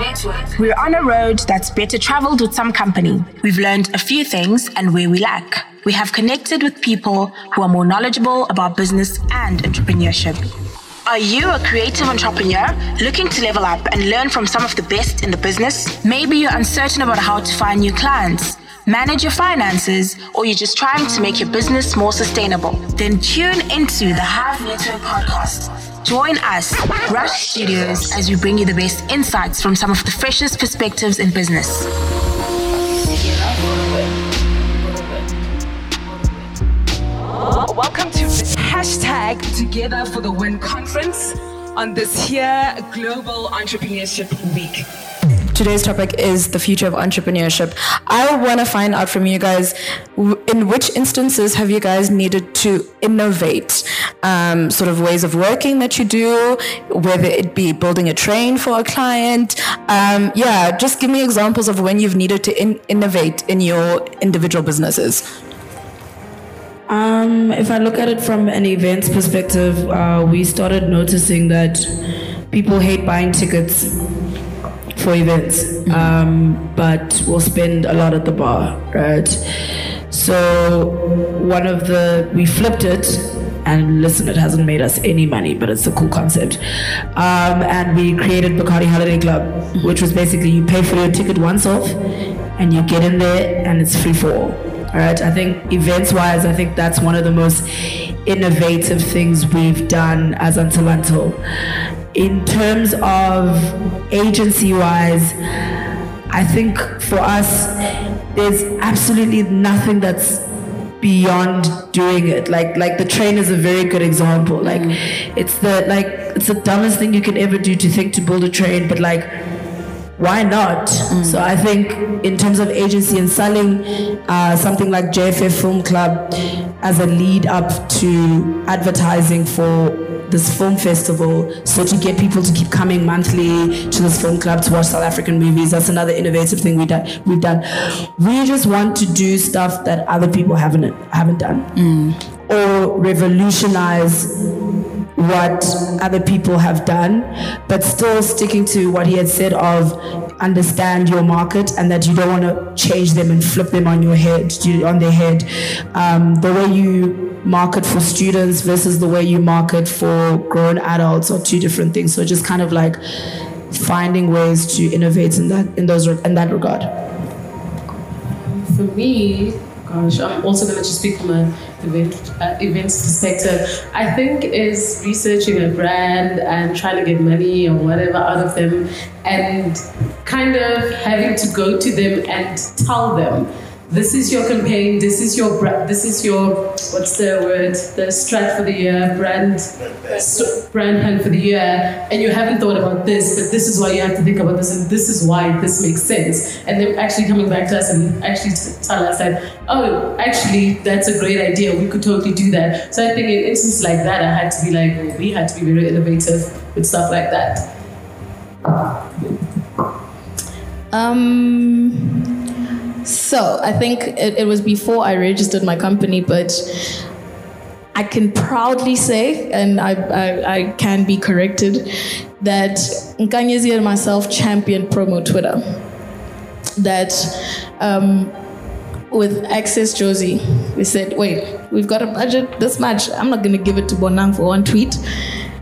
Network. We're on a road that's better traveled with some company. We've learned a few things and where we lack. We have connected with people who are more knowledgeable about business and entrepreneurship. Are you a creative entrepreneur looking to level up and learn from some of the best in the business? Maybe you're uncertain about how to find new clients, manage your finances, or you're just trying to make your business more sustainable. Then tune into the Hive Network podcast. Join us, Rush Studios, as we bring you the best insights from some of the freshest perspectives in business. Welcome to hashtag Together for the Win conference on this here Global Entrepreneurship Week. Today's topic is the future of entrepreneurship. I want to find out from you guys in which instances have you guys needed to innovate um, sort of ways of working that you do, whether it be building a train for a client. Um, yeah, just give me examples of when you've needed to in- innovate in your individual businesses. Um, if I look at it from an events perspective, uh, we started noticing that people hate buying tickets for events, um, but we'll spend a lot at the bar, right? So one of the we flipped it, and listen, it hasn't made us any money, but it's a cool concept. Um, and we created Bacardi Holiday Club, which was basically you pay for your ticket once off, and you get in there, and it's free for all. All right, I think events wise, I think that's one of the most innovative things we've done as Until Until in terms of agency wise, I think for us, there's absolutely nothing that's beyond doing it. Like like the train is a very good example. Like mm. it's the like it's the dumbest thing you can ever do to think to build a train, but like why not? Mm. So I think in terms of agency and selling uh, something like JFF Film Club as a lead up to advertising for this film festival. So to get people to keep coming monthly to this film club to watch South African movies, that's another innovative thing we we've done. We just want to do stuff that other people haven't haven't done, mm. or revolutionize what other people have done, but still sticking to what he had said of understand your market and that you don't want to change them and flip them on your head, on their head. Um, the way you market for students versus the way you market for grown adults are two different things. So just kind of like finding ways to innovate in that in those in that regard. For me, gosh, I'm also going to speak from an event, uh, events perspective. I think is researching a brand and trying to get money or whatever out of them, and kind of having to go to them and tell them this is your campaign, this is your brand, this is your what's the word, the strat for the year, brand brand plan for the year, and you haven't thought about this, but this is why you have to think about this, and this is why this makes sense. And then actually coming back to us and actually tell us that, oh, actually that's a great idea, we could totally do that. So I think in instances like that, I had to be like, we had to be very innovative with stuff like that. Um. So I think it, it was before I registered my company, but I can proudly say, and I, I, I can be corrected, that Nkanyezi and myself championed promo Twitter. That um, with Access Josie, we said, wait, we've got a budget this much. I'm not going to give it to Bonang for one tweet.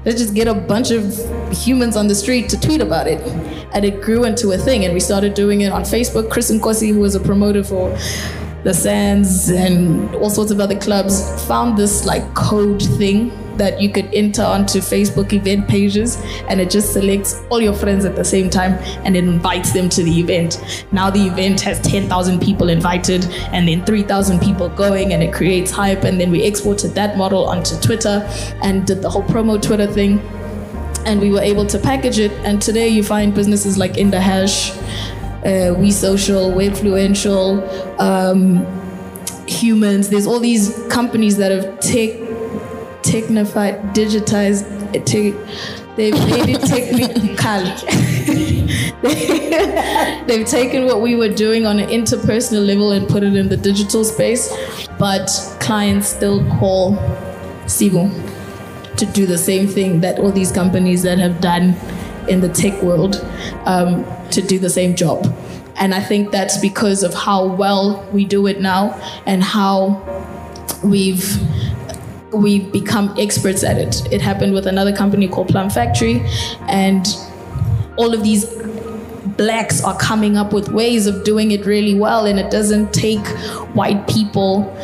Let's just get a bunch of humans on the street to tweet about it and it grew into a thing. And we started doing it on Facebook. Chris Nkosi, who was a promoter for the Sands and all sorts of other clubs, found this like code thing that you could enter onto Facebook event pages and it just selects all your friends at the same time and it invites them to the event. Now the event has 10,000 people invited and then 3,000 people going and it creates hype and then we exported that model onto Twitter and did the whole promo Twitter thing and we were able to package it. And today you find businesses like IndaHash, uh, We Social, Webfluential, um, Humans. There's all these companies that have tech, technified, digitized, they've made it technical. they've taken what we were doing on an interpersonal level and put it in the digital space, but clients still call Sigo to do the same thing that all these companies that have done in the tech world um, to do the same job. And I think that's because of how well we do it now and how we've we've become experts at it. It happened with another company called Plum Factory, and all of these blacks are coming up with ways of doing it really well, and it doesn't take white people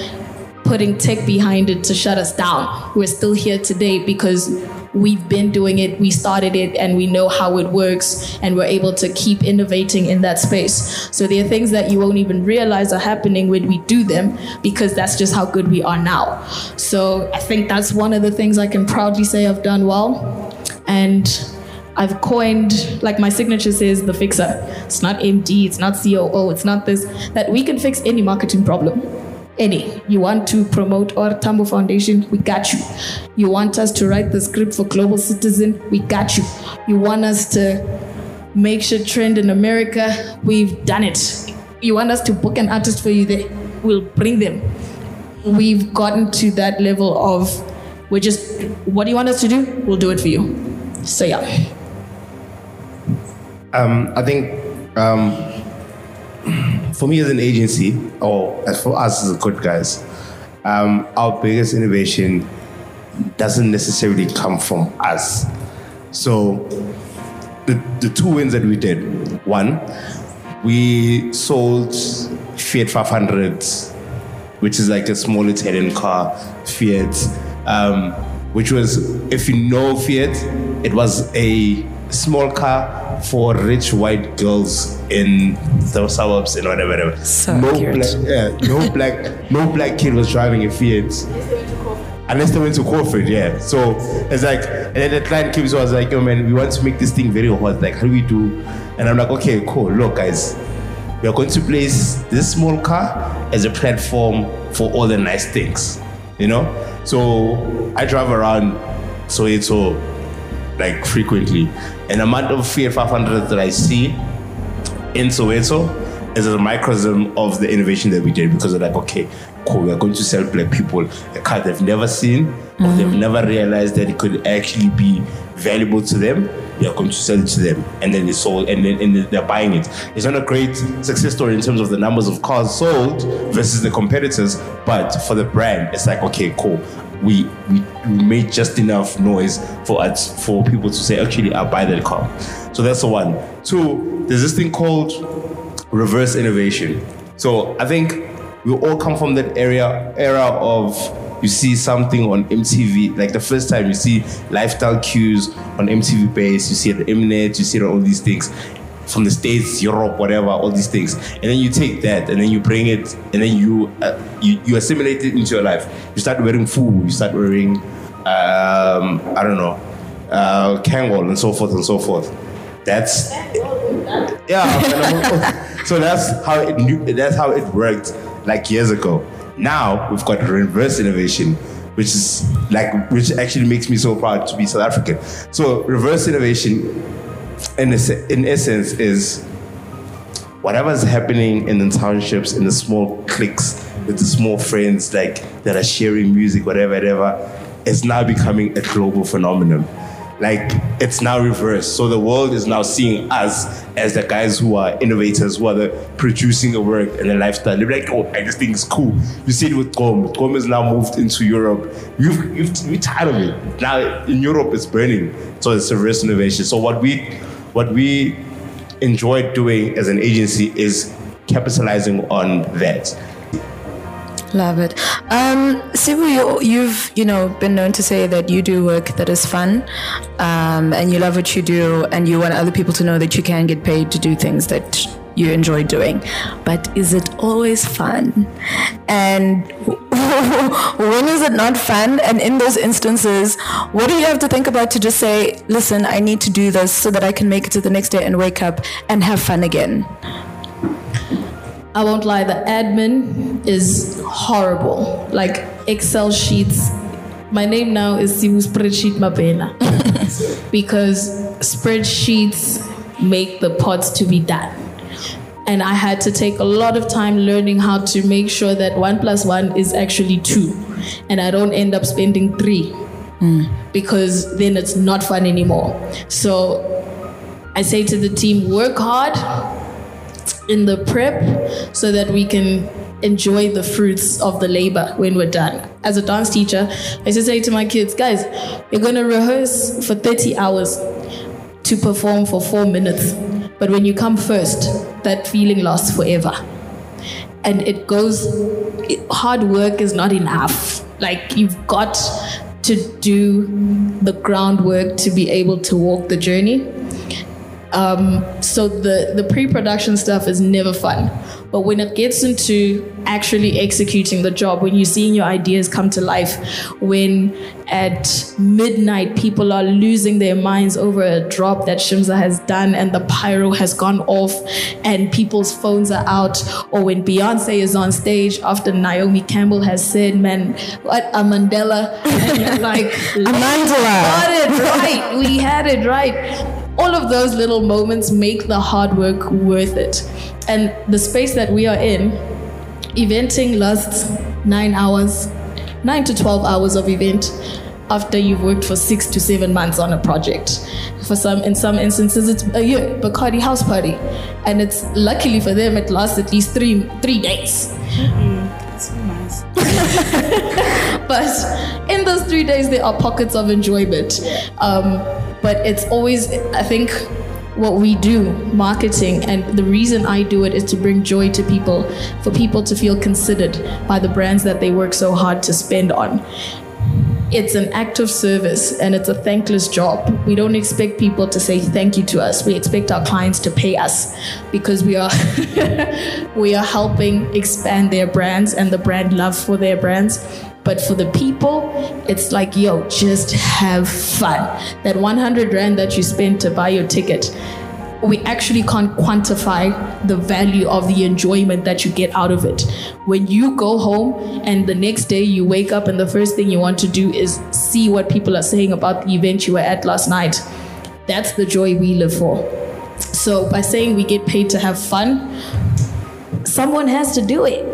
putting tech behind it to shut us down. We're still here today because we've been doing it, we started it, and we know how it works, and we're able to keep innovating in that space. So there are things that you won't even realize are happening when we do them because that's just how good we are now. So I think that's one of the things I can proudly say I've done well. And I've coined, like my signature says, the fixer. It's not MD, it's not COO, it's not this, that we can fix any marketing problem. Any. You want to promote OR Tambo Foundation? We got you. You want us to write the script for Global Citizen? We got you. You want us to make sure trend in America? We've done it. You want us to book an artist for you? We'll bring them. We've gotten to that level of, we're just, what do you want us to do? We'll do it for you. So yeah. Um, I think um, for me as an agency, or as for us as good guys, um, our biggest innovation doesn't necessarily come from us. So the, the two wins that we did, one, we sold Fiat 500, which is like a small Italian car, Fiat, um, which was, if you know Fiat, it was a small car for rich white girls in the suburbs and whatever. whatever. So no cute. black, yeah, no black, no black kid was driving a Fiat. Unless they went to Crawford, yeah. So it's like, and then the client came to us like, yo man, we want to make this thing very hot. Like, how do we do? And I'm like, okay, cool. Look, guys, we are going to place this small car as a platform for all the nice things, you know. So I drive around Soweto like frequently, and the amount of Fiat 500 that I see in Soweto is a microcosm of the innovation that we did because they're like, okay, cool, we're going to sell black people a car they've never seen or they've mm-hmm. never realized that it could actually be valuable to them. We are going to sell it to them, and then they sold, and then and they're buying it. It's not a great success story in terms of the numbers of cars sold versus the competitors, but for the brand, it's like, okay, cool. We, we we made just enough noise for us for people to say, actually, I'll buy that car. So that's the one. Two, there's this thing called reverse innovation. So I think we all come from that area era of you see something on MTV, like the first time you see lifestyle cues on MTV base, you see it at Mnet, you see it on all these things from the States, Europe, whatever, all these things. And then you take that and then you bring it and then you uh, you, you assimilate it into your life. You start wearing food, you start wearing um, I don't know, uh, Kangol and so forth and so forth. That's yeah. so that's how it knew, that's how it worked like years ago. Now we've got reverse innovation, which is like which actually makes me so proud to be South African. So reverse innovation, in in essence, is whatever's happening in the townships, in the small cliques, with the small friends like that are sharing music, whatever, whatever, is now becoming a global phenomenon. Like it's now reversed. So the world is now seeing us as the guys who are innovators, who are the producing the work and the lifestyle. They're like, oh, like, this thing is cool. You see it with Gqom. Gqom has now moved into Europe. You've, you've, you're tired of it. Now in Europe, it's burning. So it's a reverse innovation. So what we, what we enjoy doing as an agency is capitalizing on that. Love it. Um, Sibu, you, you've you know been known to say that you do work that is fun, um, and you love what you do, and you want other people to know that you can get paid to do things that you enjoy doing. But is it always fun? And when is it not fun? And in those instances, what do you have to think about to just say, "Listen, I need to do this so that I can make it to the next day and wake up and have fun again." I won't lie, the admin is horrible. Like Excel sheets. My name now is Sibu Spreadsheet Mabena. because spreadsheets make the pods to be done. And I had to take a lot of time learning how to make sure that one plus one is actually two. And I don't end up spending three. Because then it's not fun anymore. So I say to the team, work hard in the prep so that we can enjoy the fruits of the labor when we're done. As a dance teacher, I used to say to my kids, guys, you're going to rehearse for 30 hours to perform for four minutes. But when you come first, that feeling lasts forever. And it goes, it- hard work is not enough. Like, you've got to do the groundwork to be able to walk the journey. Um, so the, the pre-production stuff is never fun. But when it gets into actually executing the job, when you're seeing your ideas come to life, when at midnight people are losing their minds over a drop that Shimza has done and the pyro has gone off and people's phones are out, or when Beyonce is on stage after Naomi Campbell has said, man, what a Mandela. And you're like, Amandla. got it right. We had it right all of those little moments make the hard work worth it. And the space that we are in, eventing lasts nine hours, nine to 12 hours of event after you've worked for six to seven months on a project. For some, in some instances, it's a year, Bacardi house party. And it's luckily for them, it lasts at least three, three days. but in those three days there are pockets of enjoyment um, but it's always i think what we do marketing and the reason i do it is to bring joy to people for people to feel considered by the brands that they work so hard to spend on it's an act of service and it's a thankless job. We don't expect people to say thank you to us. We expect our clients to pay us because we are we are helping expand their brands and the brand love for their brands. But for the people, it's like, yo, just have fun. That 100 rand that you spent to buy your ticket, we actually can't quantify the value of the enjoyment that you get out of it. When you go home and the next day you wake up and the first thing you want to do is see what people are saying about the event you were at last night, that's the joy we live for. So by saying we get paid to have fun, someone has to do it.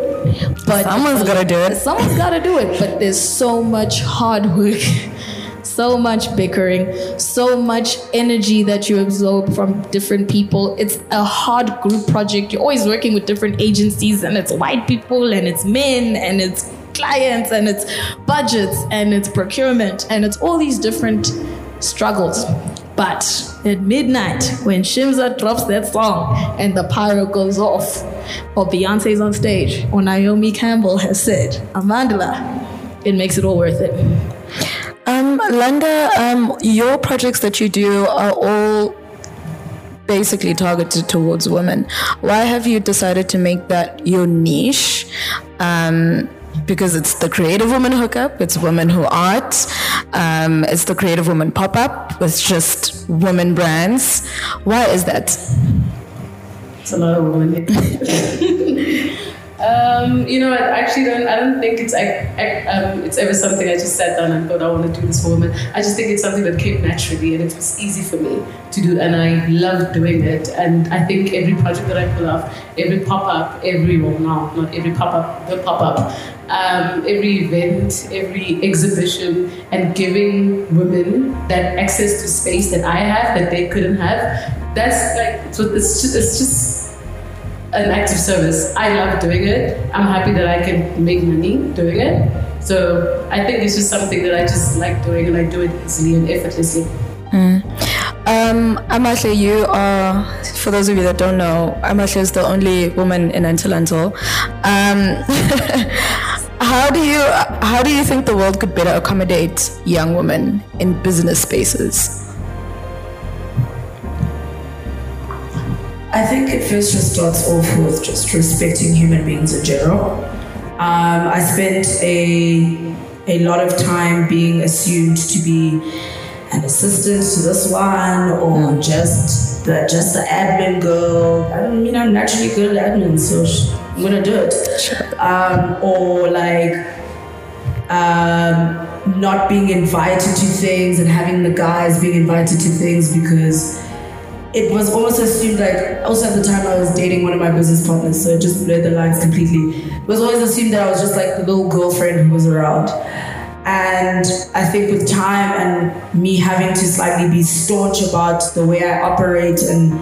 But Someone's gotta do it. Someone's got to do it. But there's so much hard work, so much bickering, so much energy that you absorb from different people. It's a hard group project. You're always working with different agencies, and it's white people, and it's men, and it's clients, and it's budgets, and it's procurement, and it's all these different struggles. But at midnight, when Shimza drops that song and the pyro goes off, or Beyonce's on stage, or Naomi Campbell has said, Amandla, it makes it all worth it. Um, Landa, um, your projects that you do are all basically targeted towards women. Why have you decided to make that your niche? Um, because it's the creative woman hookup, it's women who art, um, it's the creative woman pop up, it's just women brands. Why is that? It's a lot of women. um, you know, I actually don't. I don't think it's I, I, um, it's ever something I just sat down and thought I want to do this for women. I just think it's something that came naturally and it was easy for me to do, and I love doing it. And I think every project that I pull off, every pop up, every well, no, not every pop up, the pop up. Um, every event, every exhibition, and giving women that access to space that I have that they couldn't have. That's like so. It's just, it's just an act of service. I love doing it. I'm happy that I can make money doing it. So I think it's just something that I just like doing, and I do it easily and effortlessly. Um, Amahle, you are, for those of you that don't know, Amahle is the only woman in Until Until. Um, how do you how do you think the world could better accommodate young women in business spaces? I think it first just starts off with just respecting human beings in general. Um, I spent a a lot of time being assumed to be an assistant to this one or just the just the admin girl. I mean, I'm naturally good at admin, so I'm gonna do it. Um, or like um, not being invited to things and having the guys being invited to things because it was almost assumed like also at the time I was dating one of my business partners, so it just blurred the lines completely. It was always assumed that I was just like the little girlfriend who was around. And I think with time and me having to slightly be staunch about the way I operate and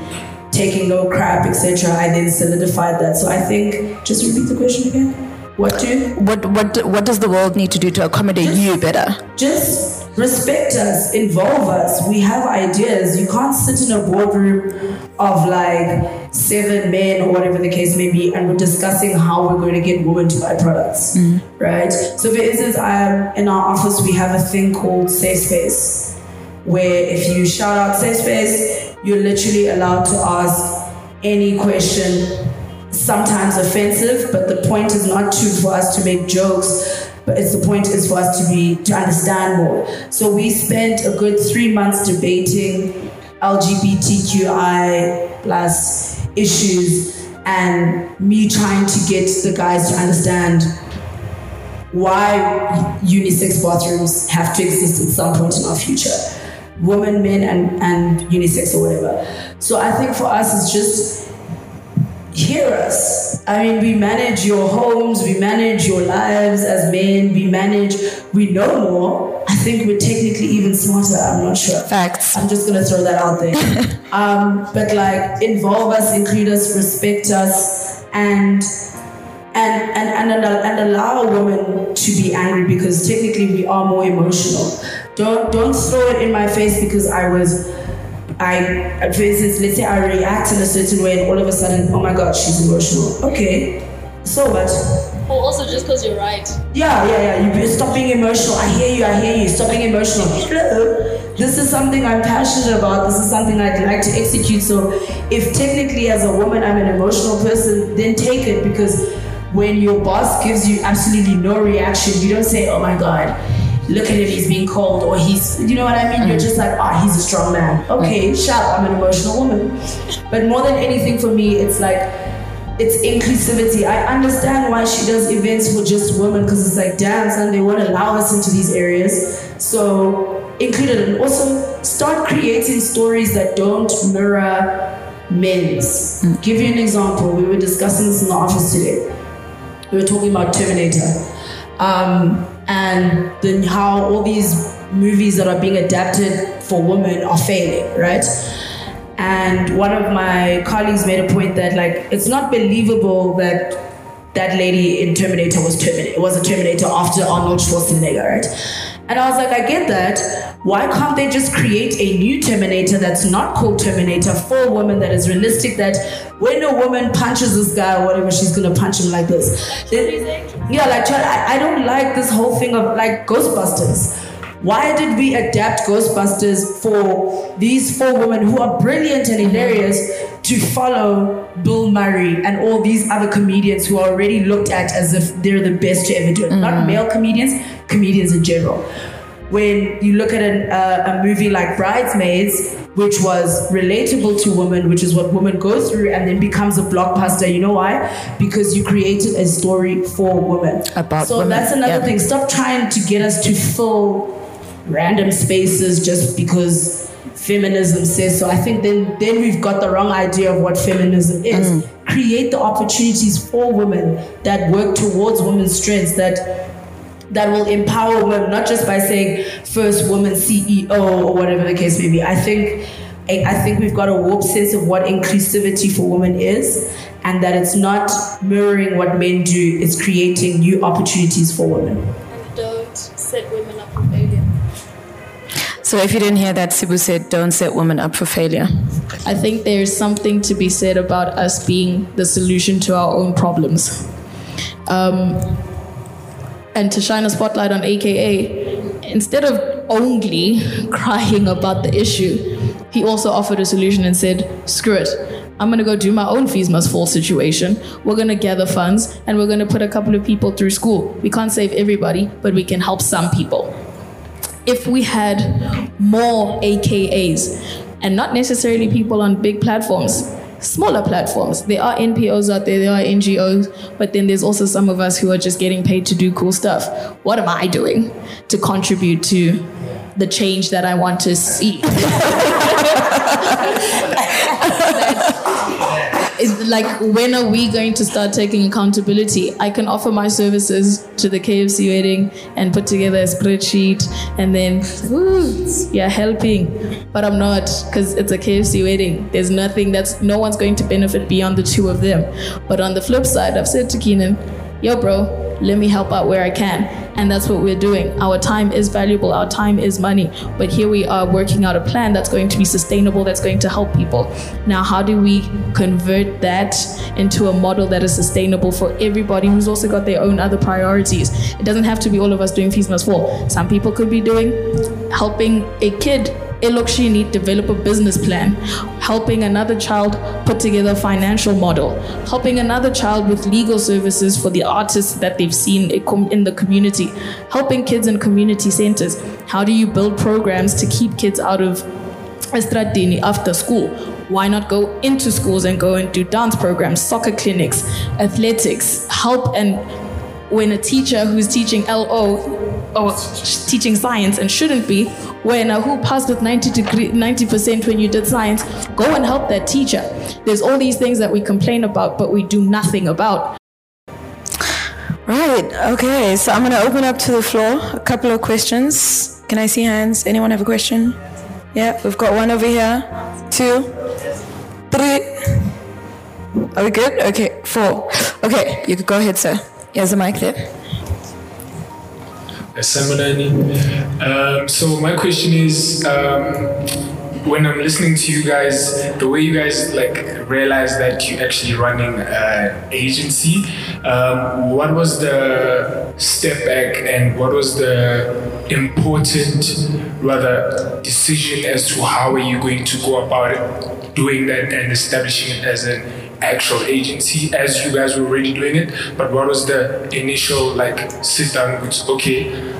taking no crap, etc., I then solidified that. So I think, just repeat the question again. What do? What what what does the world need to do to accommodate you better? Just respect us, involve us. We have ideas. You can't sit in a boardroom of like seven men or whatever the case may be, and we're discussing how we're going to get women to buy products, right? So, for instance, um, in our office we have a thing called Safe Space, where if you shout out Safe Space, you're literally allowed to ask any question sometimes offensive, but the point is not to for us to make jokes, but it's the point is for us to be to understand more. So we spent a good three months debating LGBTQI plus issues and me trying to get the guys to understand why unisex bathrooms have to exist at some point in our future. Women, men, and, and unisex or whatever. So I think for us, it's just hear us. I mean, we manage your homes, we manage your lives as men, we manage, we know more. I think we're technically even smarter, I'm not sure. Facts. I'm just gonna throw that out there. um, but like, involve us, include us, respect us, and and and and, and allow a woman to be angry because technically we are more emotional. Don't don't throw it in my face because I was. I, for instance, let's say I react in a certain way and all of a sudden, oh my god, she's emotional. Okay, so what? Or also just because you're right. Yeah, yeah, yeah. You stop being emotional. I hear you. I hear you. Stop being emotional. Hello. This is something I'm passionate about. This is something I'd like to execute. So, if technically as a woman I'm an emotional person, then take it because when your boss gives you absolutely no reaction, you don't say, "Oh my god." Look at him, he's being cold, or he's, you know what I mean? You're just like, ah, he's a strong man. Okay, shut up, I'm an emotional woman. But more than anything for me, it's like, it's inclusivity. I understand why she does events for just women because it's like, damn, son, they won't allow us into these areas. So include it. And also start creating stories that don't mirror men's. Give you an example. We were discussing this in the office today. We were talking about Terminator. Um, and then how all these movies that are being adapted for women are failing, right? And one of my colleagues made a point that like it's not believable that that lady in Terminator was Terminator was a Terminator after Arnold Schwarzenegger, right? And I was like, I get that. Why can't they just create a new Terminator that's not called Terminator for a woman that is realistic? That when a woman punches this guy or whatever, she's gonna punch him like this. Then- yeah, like I, I don't like this whole thing of like Ghostbusters. Why did we adapt Ghostbusters for these four women who are brilliant and hilarious to follow Bill Murray and all these other comedians who are already looked at as if they're the best to ever do it? Not male comedians, comedians in general. When you look at an, uh, a movie like Bridesmaids, which was relatable to women, which is what women go through, and then becomes a blockbuster. You know why? Because you created a story for women. About so women, that's another yeah. thing. Stop trying to get us to fill random spaces just because feminism says so. I think then then we've got the wrong idea of what feminism is. Mm. Create the opportunities for women that work towards women's strengths that that will empower women, not just by saying first woman CEO or whatever the case may be. I think I I think we've got a warped sense of what inclusivity for women is, and that it's not mirroring what men do, it's creating new opportunities for women. And don't set women up for failure. So if you didn't hear that, Sibu said, "Don't set women up for failure." I think there's something to be said about us being the solution to our own problems. Um, and to shine a spotlight on AKA, instead of only crying about the issue, he also offered a solution and said, screw it. I'm gonna go do my own fees must fall situation. We're gonna gather funds and we're gonna put a couple of people through school. We can't save everybody, but we can help some people if we had more AKAs and not necessarily people on big platforms, smaller platforms. There are NPOs out there, there are NGOs, but then there's also some of us who are just getting paid to do cool stuff. What am I doing to contribute to the change that I want to see? is like when are we going to start taking accountability? I can offer my services to the kfc wedding and put together a spreadsheet and then yeah helping. But i'm not because it's a kfc wedding. There's nothing that's no one's going to benefit beyond the two of them. But on the flip side i've said to keenan yo bro let me help out where I can. And that's what we're doing. Our time is valuable, our time is money. But here we are working out a plan that's going to be sustainable, that's going to help people. Now, how do we convert that into a model that is sustainable for everybody who's also got their own other priorities? It doesn't have to be all of us doing Fees Must Fall. Some people could be doing helping a kid Elokshini develop a business plan, helping another child put together a financial model, helping another child with legal services for the artists that they've seen in the community, helping kids in community centers. How do you build programs to keep kids out of Estradini after school? Why not go into schools and go and do dance programs, soccer clinics, athletics, help and when a teacher who's teaching LO or teaching science and shouldn't be, when uh, who passed with 90 degree 90% when you did science, go and help that teacher. There's all these things that we complain about, but we do nothing about. Right, okay, so I'm going to open up to the floor. A couple of questions. Can I see hands? Anyone have a question? Yeah, we've got one over here, two, three. Are we good? Okay, four. Okay, you could go ahead, sir. Here's the mic there. Um, so my question is, um, when I'm listening to you guys, the way you guys like realize that you're actually running an agency, um, what was the step back and what was the important, rather, decision as to how are you going to go about doing that and establishing it as an actual agency as you guys were already doing it, but what was the initial like sit down okay,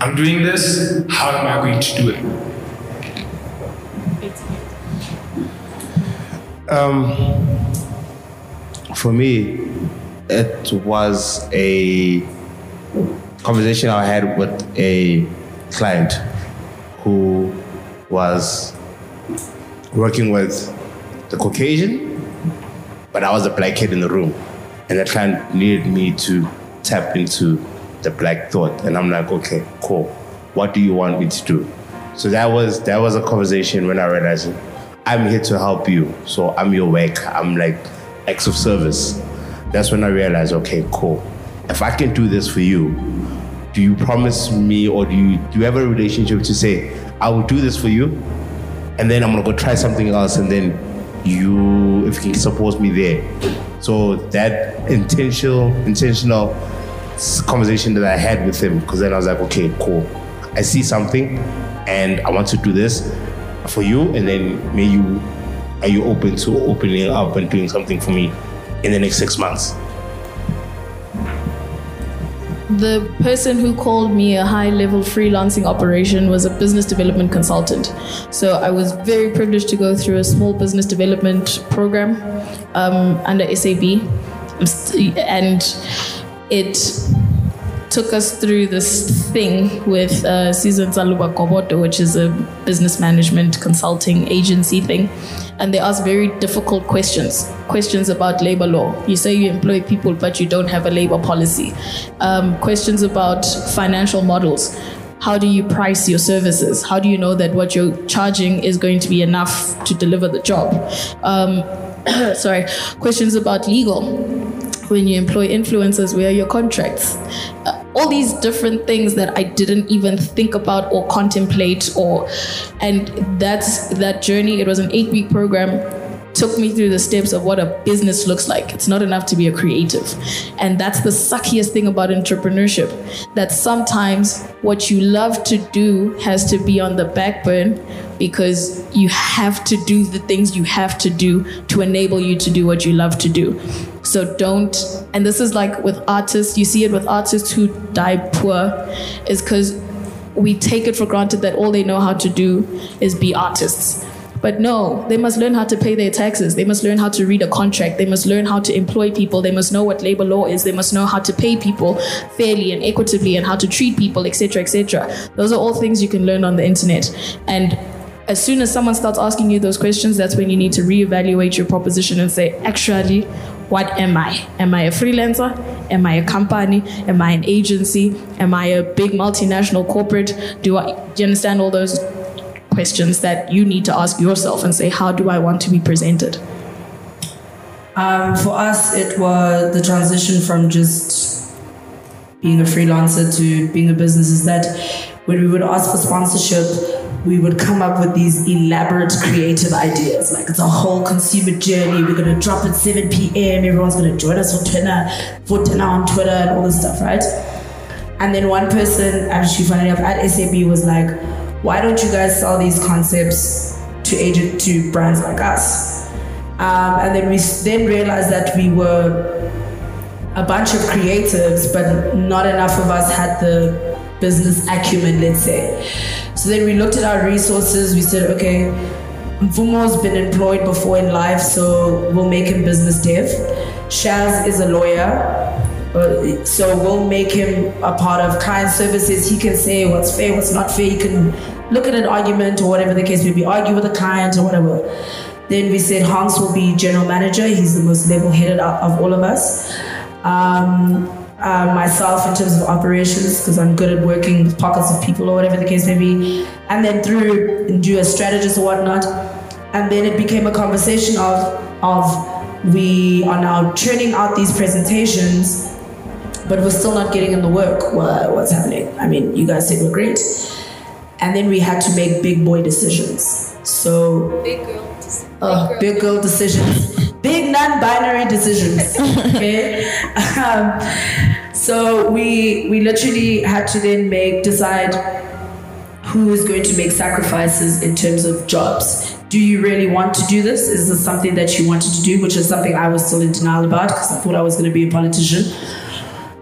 I'm doing this, how am I going to do it? Um, for me, it was a conversation I had with a client who was working with the Caucasian but I was a black kid in the room. And that client needed me to tap into the black thought. And I'm like, okay, cool. What do you want me to do? So that was that was a conversation when I realized I'm here to help you. So I'm your work. I'm like acts of service. That's when I realized, okay, cool. If I can do this for you, do you promise me or do you do you have a relationship to say, I will do this for you? And then I'm gonna go try something else and then you if you can support me there. So that intentional intentional conversation that I had with him, because then I was like, okay, cool. I see something and I want to do this for you and then may you are you open to opening up and doing something for me in the next six months? The person who called me a high level freelancing operation was a business development consultant. So I was very privileged to go through a small business development program um, under SAB. And it took us through this thing with uh, Susan Zaluba Koboto, which is a business management consulting agency thing. And they ask very difficult questions questions about labor law. You say you employ people, but you don't have a labor policy. Um, questions about financial models. How do you price your services? How do you know that what you're charging is going to be enough to deliver the job? Um, sorry, questions about legal when you employ influencers, where are your contracts? Uh, all these different things that I didn't even think about or contemplate or and that's that journey it was an 8 week program took me through the steps of what a business looks like. It's not enough to be a creative. And that's the suckiest thing about entrepreneurship that sometimes what you love to do has to be on the back burn because you have to do the things you have to do to enable you to do what you love to do. So don't, and this is like with artists, you see it with artists who die poor, is because we take it for granted that all they know how to do is be artists. But no, they must learn how to pay their taxes. They must learn how to read a contract. They must learn how to employ people. They must know what labor law is. They must know how to pay people fairly and equitably and how to treat people, etc., etc. Those are all things you can learn on the internet. And as soon as someone starts asking you those questions, that's when you need to reevaluate your proposition and say, actually, what am I? Am I a freelancer? Am I a company? Am I an agency? Am I a big multinational corporate? Do I do you understand all those questions that you need to ask yourself and say, how do I want to be presented? Um, for us, it was the transition from just being a freelancer to being a business is that when we would ask for sponsorship, we would come up with these elaborate creative ideas. Like it's a whole consumer journey. We're gonna drop at 7 p.m. Everyone's gonna join us for Twitter, for dinner on Twitter and all this stuff, right? And then one person, actually funny enough, at SAB was like, why don't you guys sell these concepts to agent to brands like us? Um, and then we then realized that we were a bunch of creatives, but not enough of us had the business acumen, let's say. So then we looked at our resources. We said, okay, Mfumo's been employed before in life, so we'll make him business dev. Shaz is a lawyer. Uh, so we'll make him a part of client services. He can say what's fair, what's not fair. He can look at an argument or whatever the case may be, argue with a client or whatever. Then we said Hans will be general manager. He's the most level-headed of all of us. Um, uh, myself in terms of operations because I'm good at working with pockets of people or whatever the case may be, and then through do a strategist or whatnot, and then it became a conversation of of we are now churning out these presentations, but we're still not getting in the work. What, what's happening? I mean, you guys said we're great, and then we had to make big boy decisions. So Big girl. uh, big girl decisions, big non-binary decisions. Okay, um, so we we literally had to then make decide who is going to make sacrifices in terms of jobs. Do you really want to do this? Is this something that you wanted to do? Which is something I was still in denial about because I thought I was going to be a politician.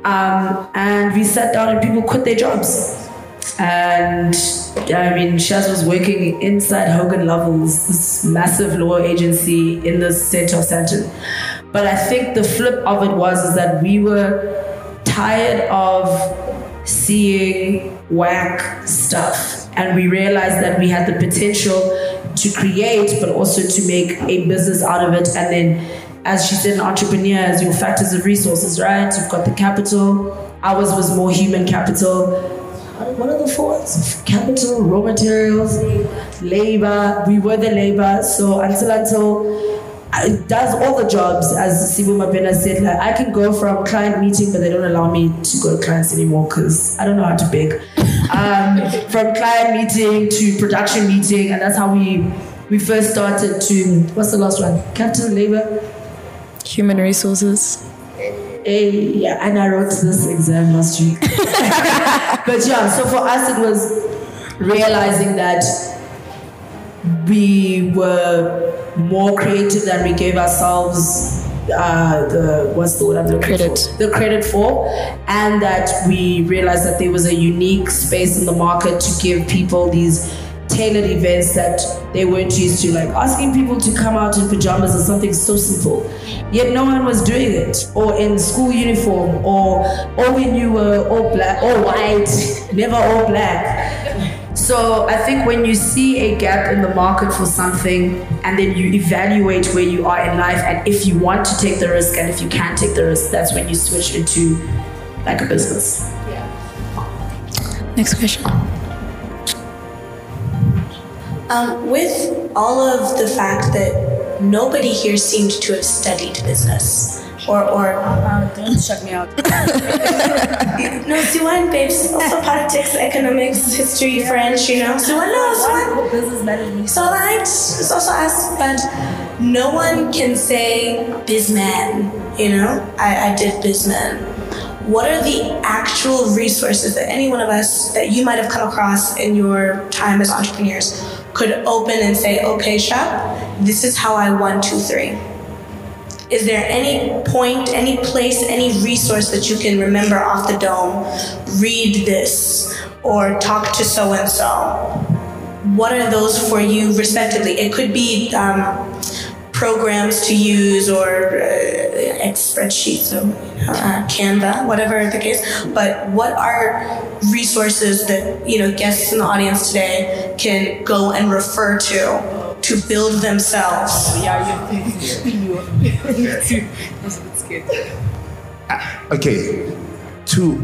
Um, and we sat down and people quit their jobs. And I mean, Shaz was working inside Hogan Lovells, this massive law agency in the center of. But I think the flip of it was is that we were tired of seeing whack stuff. And we realized that we had the potential to create, but also to make a business out of it. And then, as she said, an entrepreneur has your factors of resources, right? You've got the capital. Ours was more human capital what are the four? Capital, raw materials, labor. We were the labor. So until until it does all the jobs, as Sibu Mabena said, like I can go from client meeting, but they don't allow me to go to clients anymore because I don't know how to beg. Um, from client meeting to production meeting, and that's how we we first started to what's the last one? Capital, labor, Human resources. Eh, yeah, and I wrote this exam last week. but yeah, so for us it was realizing that we were more creative than we gave ourselves uh, the what's the word I'm looking Credit. for? The credit for, and that we realized that there was a unique space in the market to give people these tailored events that they weren't used to, like asking people to come out in pajamas is something so simple. Yet no one was doing it, or in school uniform, or or when you were all black, all white, never all black. So I think when you see a gap in the market for something and then you evaluate where you are in life and if you want to take the risk and if you can take the risk, that's when you switch into like a business. Yeah. Next question. Um, with all of the fact that nobody here seemed to have studied business or or um, Don't shut me out. no, Suwan babes also politics, economics, history, French, you know. Suwan no, Suwan business management. So like it's also asked, but no one can say bizman, you know? I, I did bizman. What are the actual resources that any one of us that you might have come across in your time as entrepreneurs could open and say, okay, shop, this is how I one, two, three. Is there any point, any place, any resource that you can remember off the dome? Read this or talk to so and so. What are those for you, respectively? It could be um, programs to use or uh, spreadsheets or uh, Canva, whatever the case. But what are resources that you know guests in the audience today can go and refer to to build themselves. Yeah, you're open. That's a bit scared. Okay, two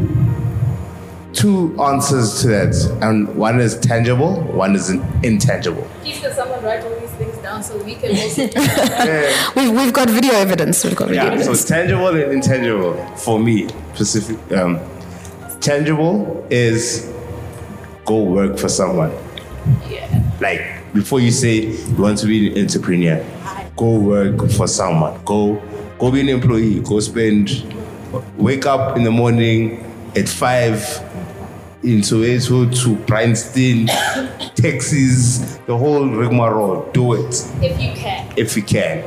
two answers to that, and one is tangible, one is intangible. Please, can someone write all these things down so we can also. we've, we've got video evidence. We've got video Yeah, so evidence. tangible and intangible for me specific. Um, tangible is go work for someone. Yeah. Like before you say you want to be an entrepreneur, go work for someone. Go go be an employee. Go spend. Wake up in the morning at five in Soweto to Princeton, Texas, the whole rigmarole. Do it If you can. if you can.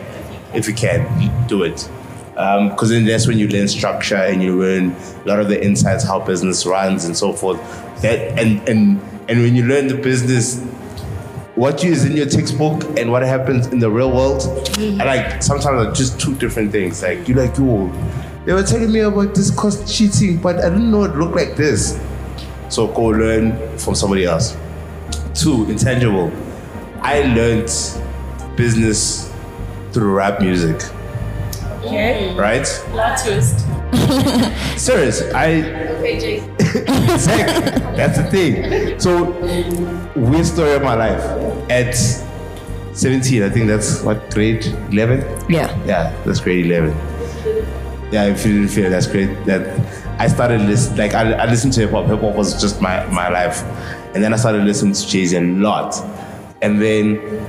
If you can, do it. Um, because then that's when you learn structure and you learn a lot of the insights how business runs and so forth. That and and and when you learn the business, what you is in your textbook and what happens in the real world, and like sometimes are just two different things. Like you like yo, they were telling me about this cost cheating, but I didn't know it looked like this. So go learn from somebody else. Two, intangible. I learned business through rap music, Okay. right? Plot twist. Serious. I exactly. That's the thing. So weird story of my life. At 17, I think that's what grade 11. Yeah. Yeah, that's grade 11. Yeah, if you didn't feel that's great. That I started listen like I, I listened to hip hop. Hip hop was just my my life, and then I started listening to Jay Z a lot, and then th-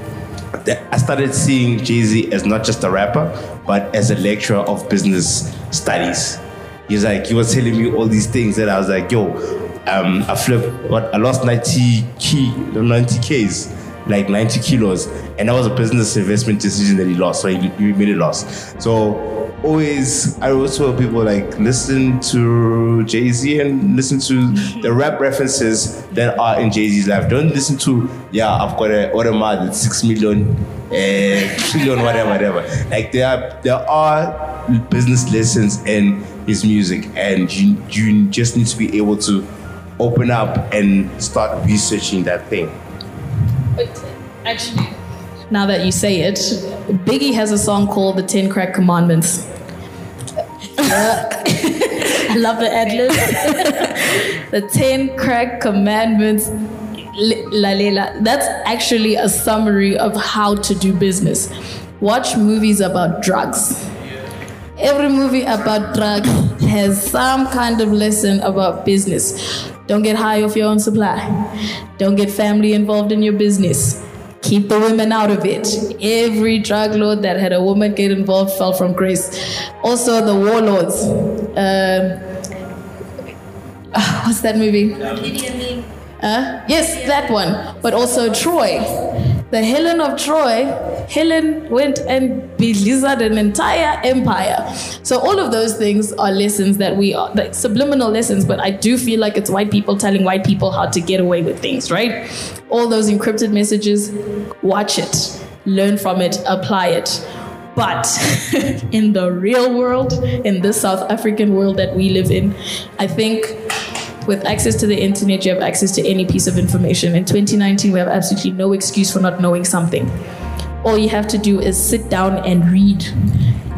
I started seeing Jay Z as not just a rapper, but as a lecturer of business studies. He's like he was telling me all these things, and I was like, yo, um, I flipped what I lost 90 key 90 k's like 90 kilos and that was a business investment decision that he lost so he, he made a loss. So always i always tell people like listen to jay-z and listen to the rap references that are in jay-z's life. Don't listen to yeah i've got a automat that's six million uh, trillion whatever whatever. Like there are there are business lessons in his music and you you just need to be able to open up and start researching that thing But actually, Now that you say it, Biggie has a song called The Ten Crack Commandments. I love the ad lib. the Ten Crack Commandments. Li- La Lela. That's actually a summary of how to do business. Watch movies about drugs. Every movie about drugs has some kind of lesson about business. Don't get high off your own supply. Don't get family involved in your business. Keep the women out of it. Every drug lord that had a woman get involved fell from grace. Also, the warlords. Um, what's that movie? Uh, yes, that one. But also Troy. The Helen of Troy, Helen went and beleaguered an entire empire. So all of those things are lessons that we are, like subliminal lessons, but I do feel like it's white people telling white people how to get away with things, right? All those encrypted messages, watch it, learn from it, apply it. But in the real world, in this South African world that we live in, I think with access to the internet, you have access to any piece of information. In 2019, we have absolutely no excuse for not knowing something. All you have to do is sit down and read,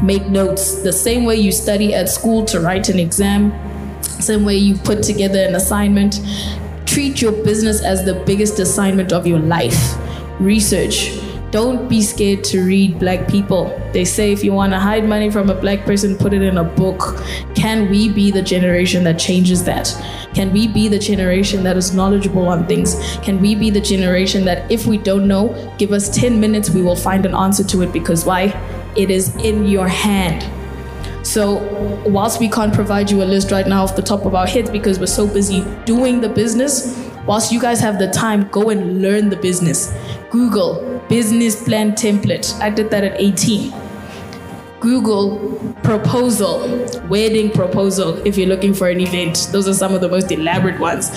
make notes. The same way you study at school to write an exam, same way you put together an assignment. Treat your business as the biggest assignment of your life. Research. Don't be scared to read black people. They say if you want to hide money from a black person, put it in a book. Can we be the generation that changes that? Can we be the generation that is knowledgeable on things? Can we be the generation that if we don't know, give us 10 minutes, we will find an answer to it because why? It is in your hand. So, whilst we can't provide you a list right now off the top of our heads because we're so busy doing the business, whilst you guys have the time, go and learn the business. Google business plan template. I did that at 18. Google proposal, wedding proposal, if you're looking for an event. Those are some of the most elaborate ones.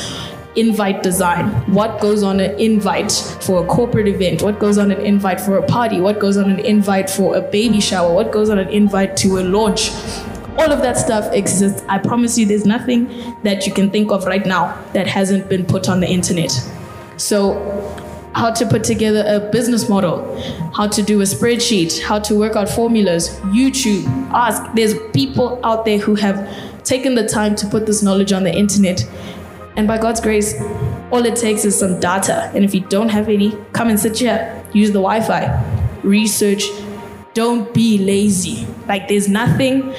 Invite design. What goes on an invite for a corporate event? What goes on an invite for a party? What goes on an invite for a baby shower? What goes on an invite to a launch? All of that stuff exists. I promise you, there's nothing that you can think of right now that hasn't been put on the internet. So how to put together a business model, how to do a spreadsheet, how to work out formulas, YouTube, ask. There's people out there who have taken the time to put this knowledge on the internet. And by God's grace, all it takes is some data. And if you don't have any, come and sit here, use the Wi Fi, research. Don't be lazy. Like, there's nothing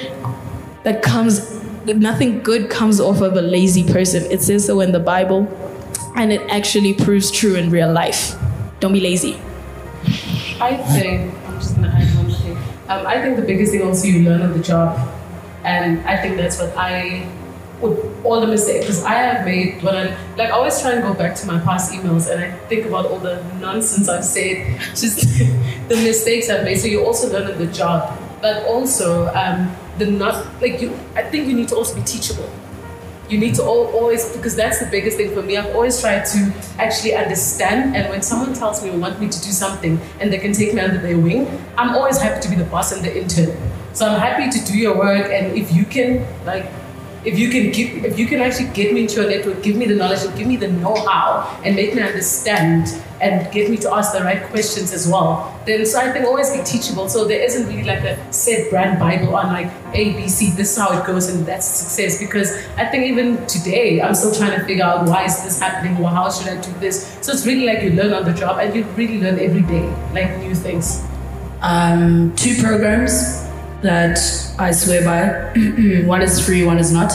that comes, nothing good comes off of a lazy person. It says so in the Bible, and it actually proves true in real life. Don't be lazy. I think I'm just gonna add one thing. Um, I think the biggest thing also you learn on the job, and I think that's what I with all the mistakes I have made when I like I always try and go back to my past emails and I think about all the nonsense I've said, just the mistakes I've made. So you also learn on the job, but also um, the not like you. I think you need to also be teachable. You need to al- always because that's the biggest thing for me. I've always tried to actually understand, and when someone tells me want me to do something and they can take me under their wing, I'm always happy to be the boss and the intern. So I'm happy to do your work, and if you can like if you can give if you can actually get me into your network give me the knowledge and give me the know-how and make me understand and get me to ask the right questions as well then so i think always be teachable. So there isn't really like a set brand bible on like a b c this is how it goes and that's success. Because i think even today i'm still trying to figure out why is this happening or how should i do this? So it's really like you learn on the job and you really learn every day like new things. Um, two programs that I swear by. one is free, one is not.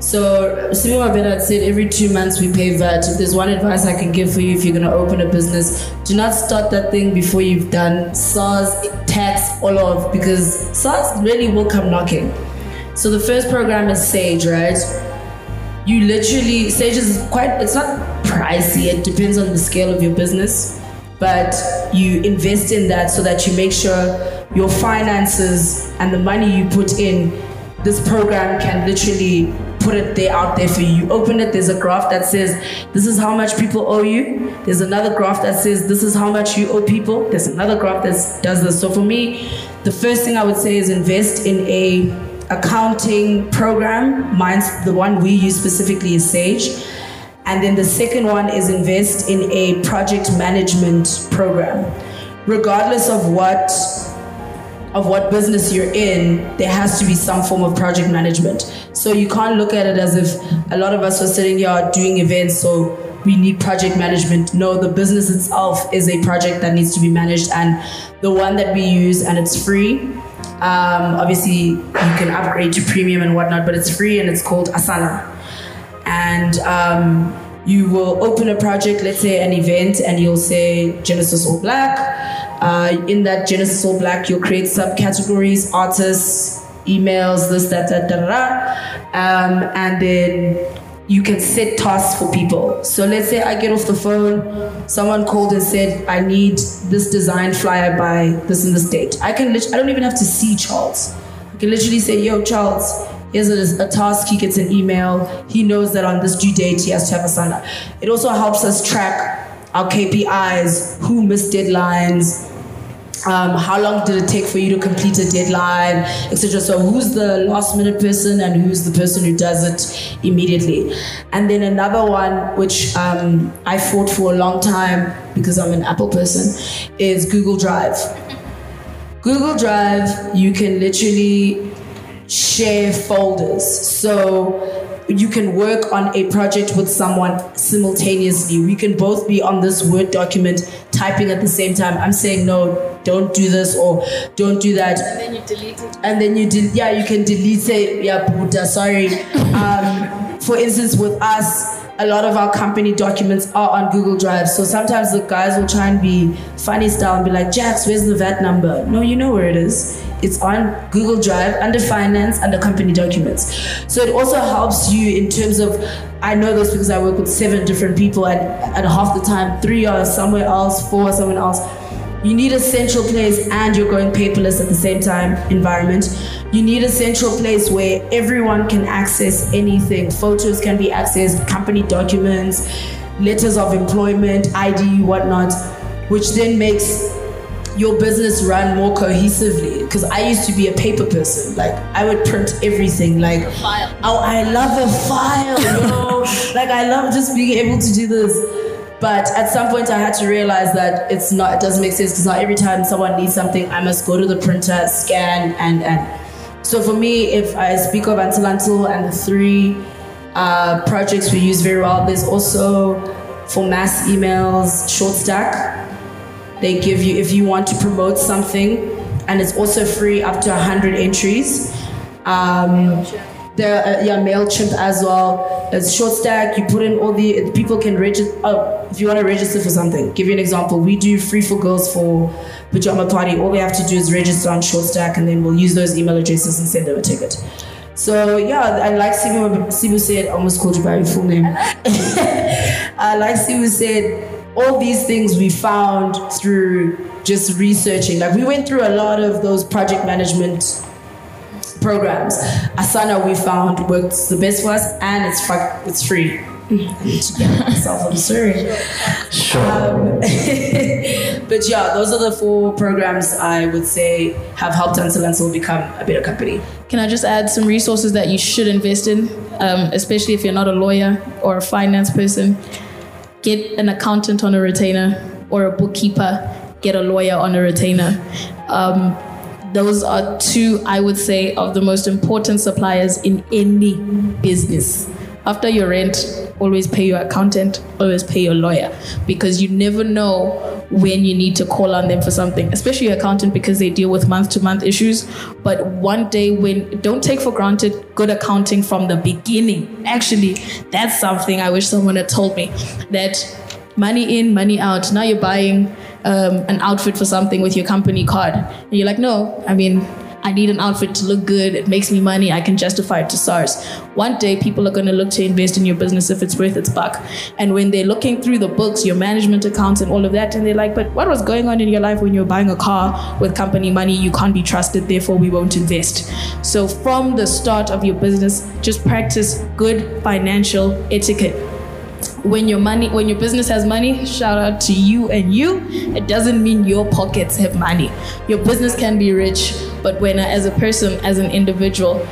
So, Simi Mabena had said every two months we pay VAT. If there's one advice I can give for you if you're to open a business, do not start that thing before you've done SARS, tax, all of, because SARS really will come knocking. So, the first program is Sage, right? You literally, Sage is quite, it's not pricey, it depends on the scale of your business, but you invest in that so that you make sure your finances and the money you put in, this program can literally put it there out there for you. You open it, there's a graph that says this is how much people owe you. There's another graph that says this is how much you owe people. There's another graph that does this. So for me, the first thing I would say is invest in a accounting program. Mine's the one we use specifically is Sage. And then the second one is invest in a project management program. Regardless of what of what business you're in, there has to be some form of project management. So you can't look at it as if a lot of us are sitting here doing events, so we need project management. No, the business itself is a project that needs to be managed, and the one that we use, and it's free. Um, obviously, you can upgrade to premium and whatnot, but it's free and it's called Asana. And um, you will open a project, let's say an event, and you'll say Genesis All Black. Uh, in that Genesis All Black, you'll create subcategories, artists, emails, this, that, that, da, da, da. Um, and then you can set tasks for people. So let's say I get off the phone, someone called and said, I need this design flyer by this and this date. I can, I don't even have to see Charles. I can literally say, yo, Charles, here's a, a task, he gets an email, he knows that on this due date he has to have a sign up. It also helps us track our KPIs, who missed deadlines, um, how long did it take for you to complete a deadline, etc. So who's the last minute person and who's the person who does it immediately? And then another one which um, I fought for a long time because I'm an Apple person is Google Drive. Google Drive, you can literally share folders. So you can work on a project with someone simultaneously. We can both be on this Word document typing at the same time. I'm saying, no, don't do this or don't do that. And then you delete it. And then you del- yeah, you can delete it. Yeah, Buddha, sorry. Um, for instance, with us, a lot of our company documents are on Google Drive. So sometimes the guys will try and be funny style and be like, Jax, where's the VAT number? No, you know where it is. It's on Google Drive under finance, under company documents. So it also helps you in terms of, I know this because I work with seven different people and at half the time, three are somewhere else, four are somewhere else. You need a central place and you're going paperless at the same time environment. You need a central place where everyone can access anything. Photos can be accessed, company documents, letters of employment, ID, whatnot, which then makes your business run more cohesively. Because I used to be a paper person. Like I would print everything. Like file. oh, I love a file, like I love just being able to do this. But at some point, I had to realize that it's not. It doesn't make sense because not every time someone needs something, I must go to the printer, scan, and and. So for me, if I speak of Until Until and the three uh, projects we use very well, there's also for mass emails, ShortStack. They give you if you want to promote something, and it's also free up to 100 entries. Um, there, uh, yeah, Mailchimp as well. It's ShortStack. You put in all the people can register. Oh, if you want to register for something, give you an example. We do free for girls for pajama party. All they have to do is register on ShortStack, and then we'll use those email addresses and send them a ticket. So yeah, I like Sibu. Sibu said, I almost called you by your full name. uh, like Sibu said, all these things we found through just researching. Like we went through a lot of those project management programs. Asana we found works the best for us, and it's fu- it's free. I need myself on the story. Sure. Um, but yeah, those are the four programs I would say have helped Until Until become a better company. Can I just add some resources that you should invest in, um, especially if you're not a lawyer or a finance person? Get an accountant on a retainer or a bookkeeper, get a lawyer on a retainer. Um, those are two, I would say, of the most important suppliers in any business. After your rent, always pay your accountant, always pay your lawyer because you never know when you need to call on them for something, especially your accountant because they deal with month to month issues. But one day, when don't take for granted good accounting from the beginning. Actually, that's something I wish someone had told me that money in, money out. Now you're buying um, an outfit for something with your company card. And you're like, no, I mean, I need an outfit to look good. It makes me money. I can justify it to SARS. One day, people are going to look to invest in your business if it's worth its buck. And when they're looking through the books, your management accounts, and all of that, and they're like, but what was going on in your life when you were buying a car with company money? You can't be trusted, therefore, we won't invest. So, from the start of your business, just practice good financial etiquette when your money when your business has money shout out to you and you. It doesn't mean your pockets have money. Your business can be rich but when uh, as a person as an individual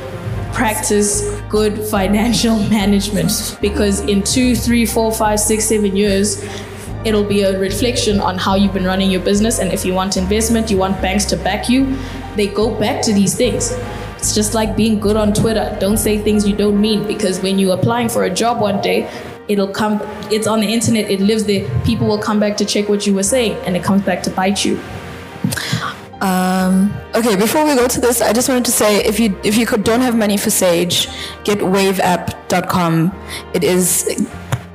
practice good financial management because in two three four five six seven years it'll be a reflection on how you've been running your business. And if you want investment you want banks to back you they go back to these things. It's just like being good on Twitter. Don't say things you don't mean because when you're applying for a job one day, it'll come, it's on the internet, it lives there. People will come back to check what you were saying and it comes back to bite you. Um, okay, before we go to this, I just wanted to say if you if you could don't have money for Sage, get waveapp.com. It is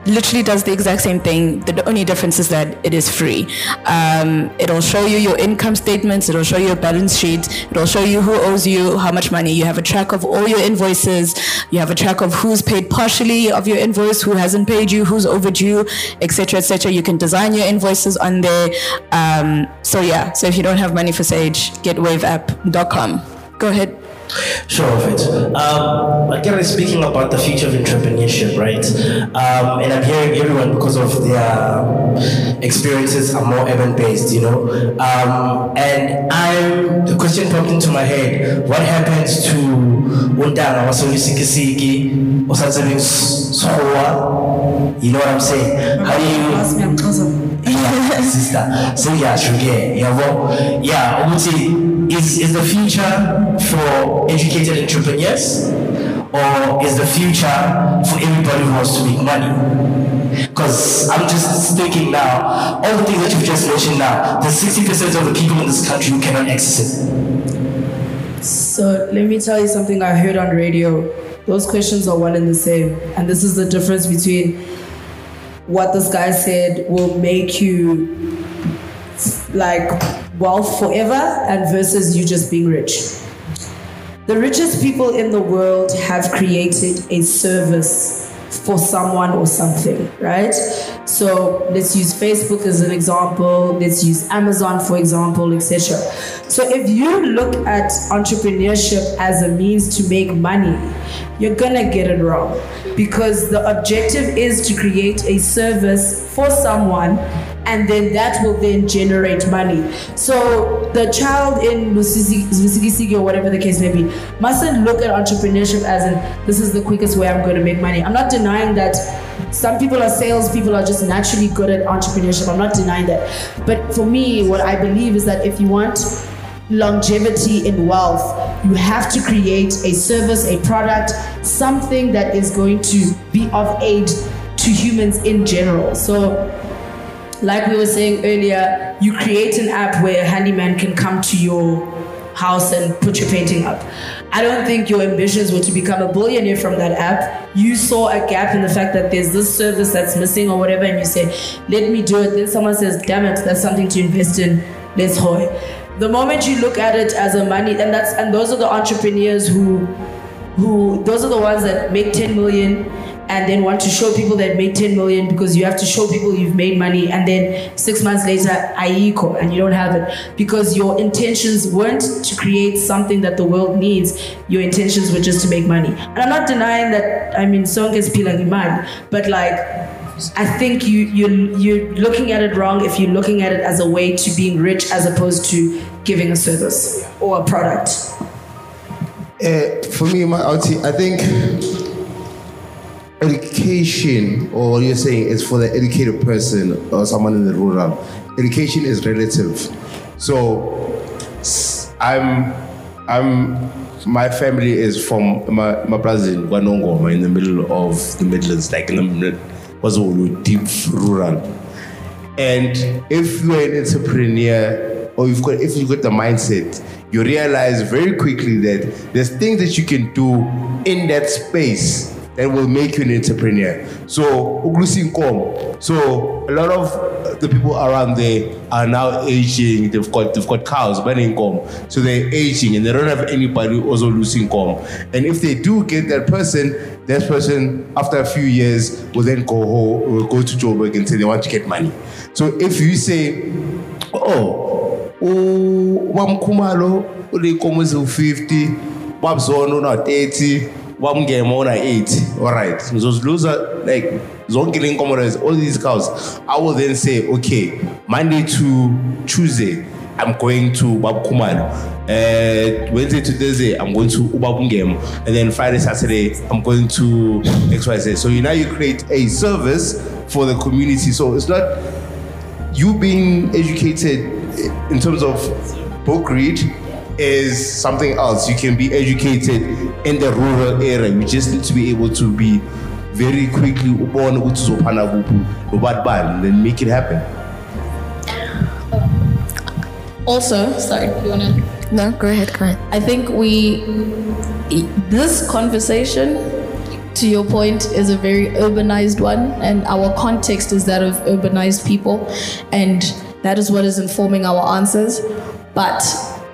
literally does the exact same thing. The only difference is that it is free. Um, it'll show you your income statements. It'll show you your balance sheet. It'll show you who owes you how much money. You have a track of all your invoices. You have a track of who's paid partially of your invoice, who hasn't paid you, who's overdue, etc., etc. You can design your invoices on there. Um, so yeah. So if you don't have money for Sage, get waveapp.com. Go ahead. Sure of it. Um, again, speaking about the future of entrepreneurship, right? Um, and I'm hearing everyone because of their experiences are more urban based, you know. Um, and I'm the question popped into my head: What happens to Undana Wasolisikisiki or something You know what I'm saying? How do you? Yeah, sister. So yeah, sure, yeah, yeah. Ukuthi, Is is the future for educated entrepreneurs, or is the future for everybody who wants to make money? Because I'm just thinking now, all the things that you've just mentioned now, there's 60% of the people in this country who cannot access it. So let me tell you something I heard on radio. Those questions are one and the same. And this is the difference between what this guy said will make you like wealth forever and versus you just being rich. The richest people in the world have created a service for someone or something, right? So let's use Facebook as an example, let's use Amazon for example, etc. So if you look at entrepreneurship as a means to make money, you're gonna get it wrong because the objective is to create a service for someone and then that will then generate money. So the child in Lusikisiki or whatever the case may be mustn't look at entrepreneurship as in this is the quickest way I'm going to make money. I'm not denying that some people are sales people are just naturally good at entrepreneurship. I'm not denying that. But for me, what I believe is that if you want longevity in wealth, you have to create a service, a product, something that is going to be of aid to humans in general. So like we were saying earlier, you create an app where a handyman can come to your house and put your painting up. I don't think your ambitions were to become a billionaire from that app. You saw a gap in the fact that there's this service that's missing or whatever, and you say, let me do it. Then someone says, damn it, that's something to invest in. Let's hoy. The moment you look at it as a money, and that's and those are the entrepreneurs who who those are the ones that make 10 million and then want to show people that made 10 million because you have to show people you've made money and then six months later aiko and you don't have it. Because your intentions weren't to create something that the world needs. Your intentions were just to make money. And i'm not denying that i mean song is pilang man but like I think you you you're looking at it wrong if you're looking at it as a way to being rich as opposed to giving a service or a product. Uh, for me, my, I think education, or what you're saying, is for the educated person or someone in the rural. Education is relative. So, I'm, I'm, my family is from my my brother's in Wanongoma, in the middle of the Midlands, like in the mid- was deep rural. And if you're an entrepreneur or you've got if you've got the mindset, you realize very quickly that there's things that you can do in that space that will make you an entrepreneur. So. So a lot of the people around there are now aging. They've got they've got cows, burning income. So they're aging and they don't have anybody also losing income. And if they do get that person, that person after a few years will then go home, will go to Joburg and say they want to get money. So if you say, oh, ubamkhumalo uneyinkomo eziwu-50 babzona una-30 bamngema una-80 alright. Ngizoziluza like zonke le nkomo all these cows. I will then say okay monday to tuesday i'm going to babkhumalo uh, Wednesday to Thursday, I'm going to Ubabungem, and then Friday, Saturday, I'm going to XYZ. So you now you create a service for the community. So it's not you being educated in terms of book read is something else. You can be educated in the rural area. You just need to be able to be very quickly ubone ukuthi uzophana kuphi nobani bani, and then make it happen. Also, sorry, you wanna? No, go ahead, go ahead. I think we, this conversation, to your point, is a very urbanized one, and our context is that of urbanized people, and that is what is informing our answers. But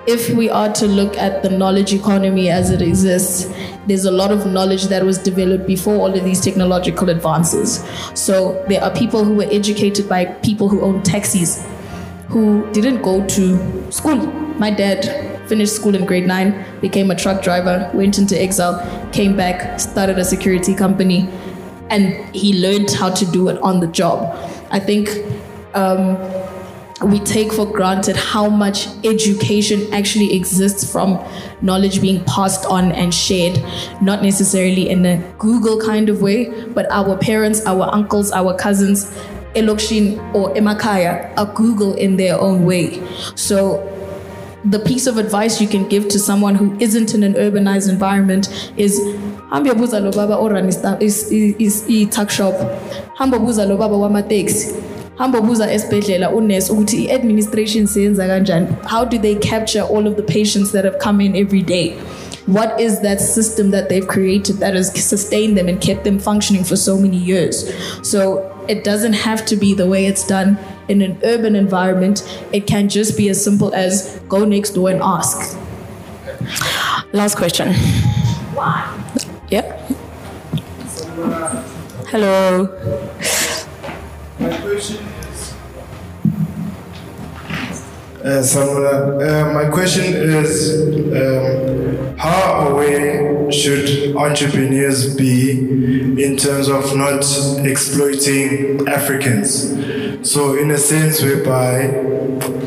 if we are to look at the knowledge economy as it exists, there's a lot of knowledge that was developed before all of these technological advances. So there are people who were educated by people who own taxis who didn't go to school. My dad finished school in grade nine, became a truck driver, went into exile, came back, started a security company, and he learned how to do it on the job. I think um, we take for granted how much education actually exists from knowledge being passed on and shared, not necessarily in a Google kind of way, but our parents, our uncles, our cousins, Elokshin or Emakaya are Google in their own way. So the piece of advice you can give to someone who isn't in an urbanized environment is hamba buza lo baba orun is is i tuck shop hamba buza lo baba wamateksi hamba buza esibhedlela unurse ukuthi i-administration kanjani how do they capture all of the patients that have come in every day what is that system that they've created that has sustained them and kept them functioning for so many years so it doesn't have to be the way it's done in an urban environment it can just be as simple as go next door and ask Last question. Why? Yep. Hello. Question is. Uh, uh, my question is um, how aware should entrepreneurs be in terms of not exploiting Africans? So in a sense whereby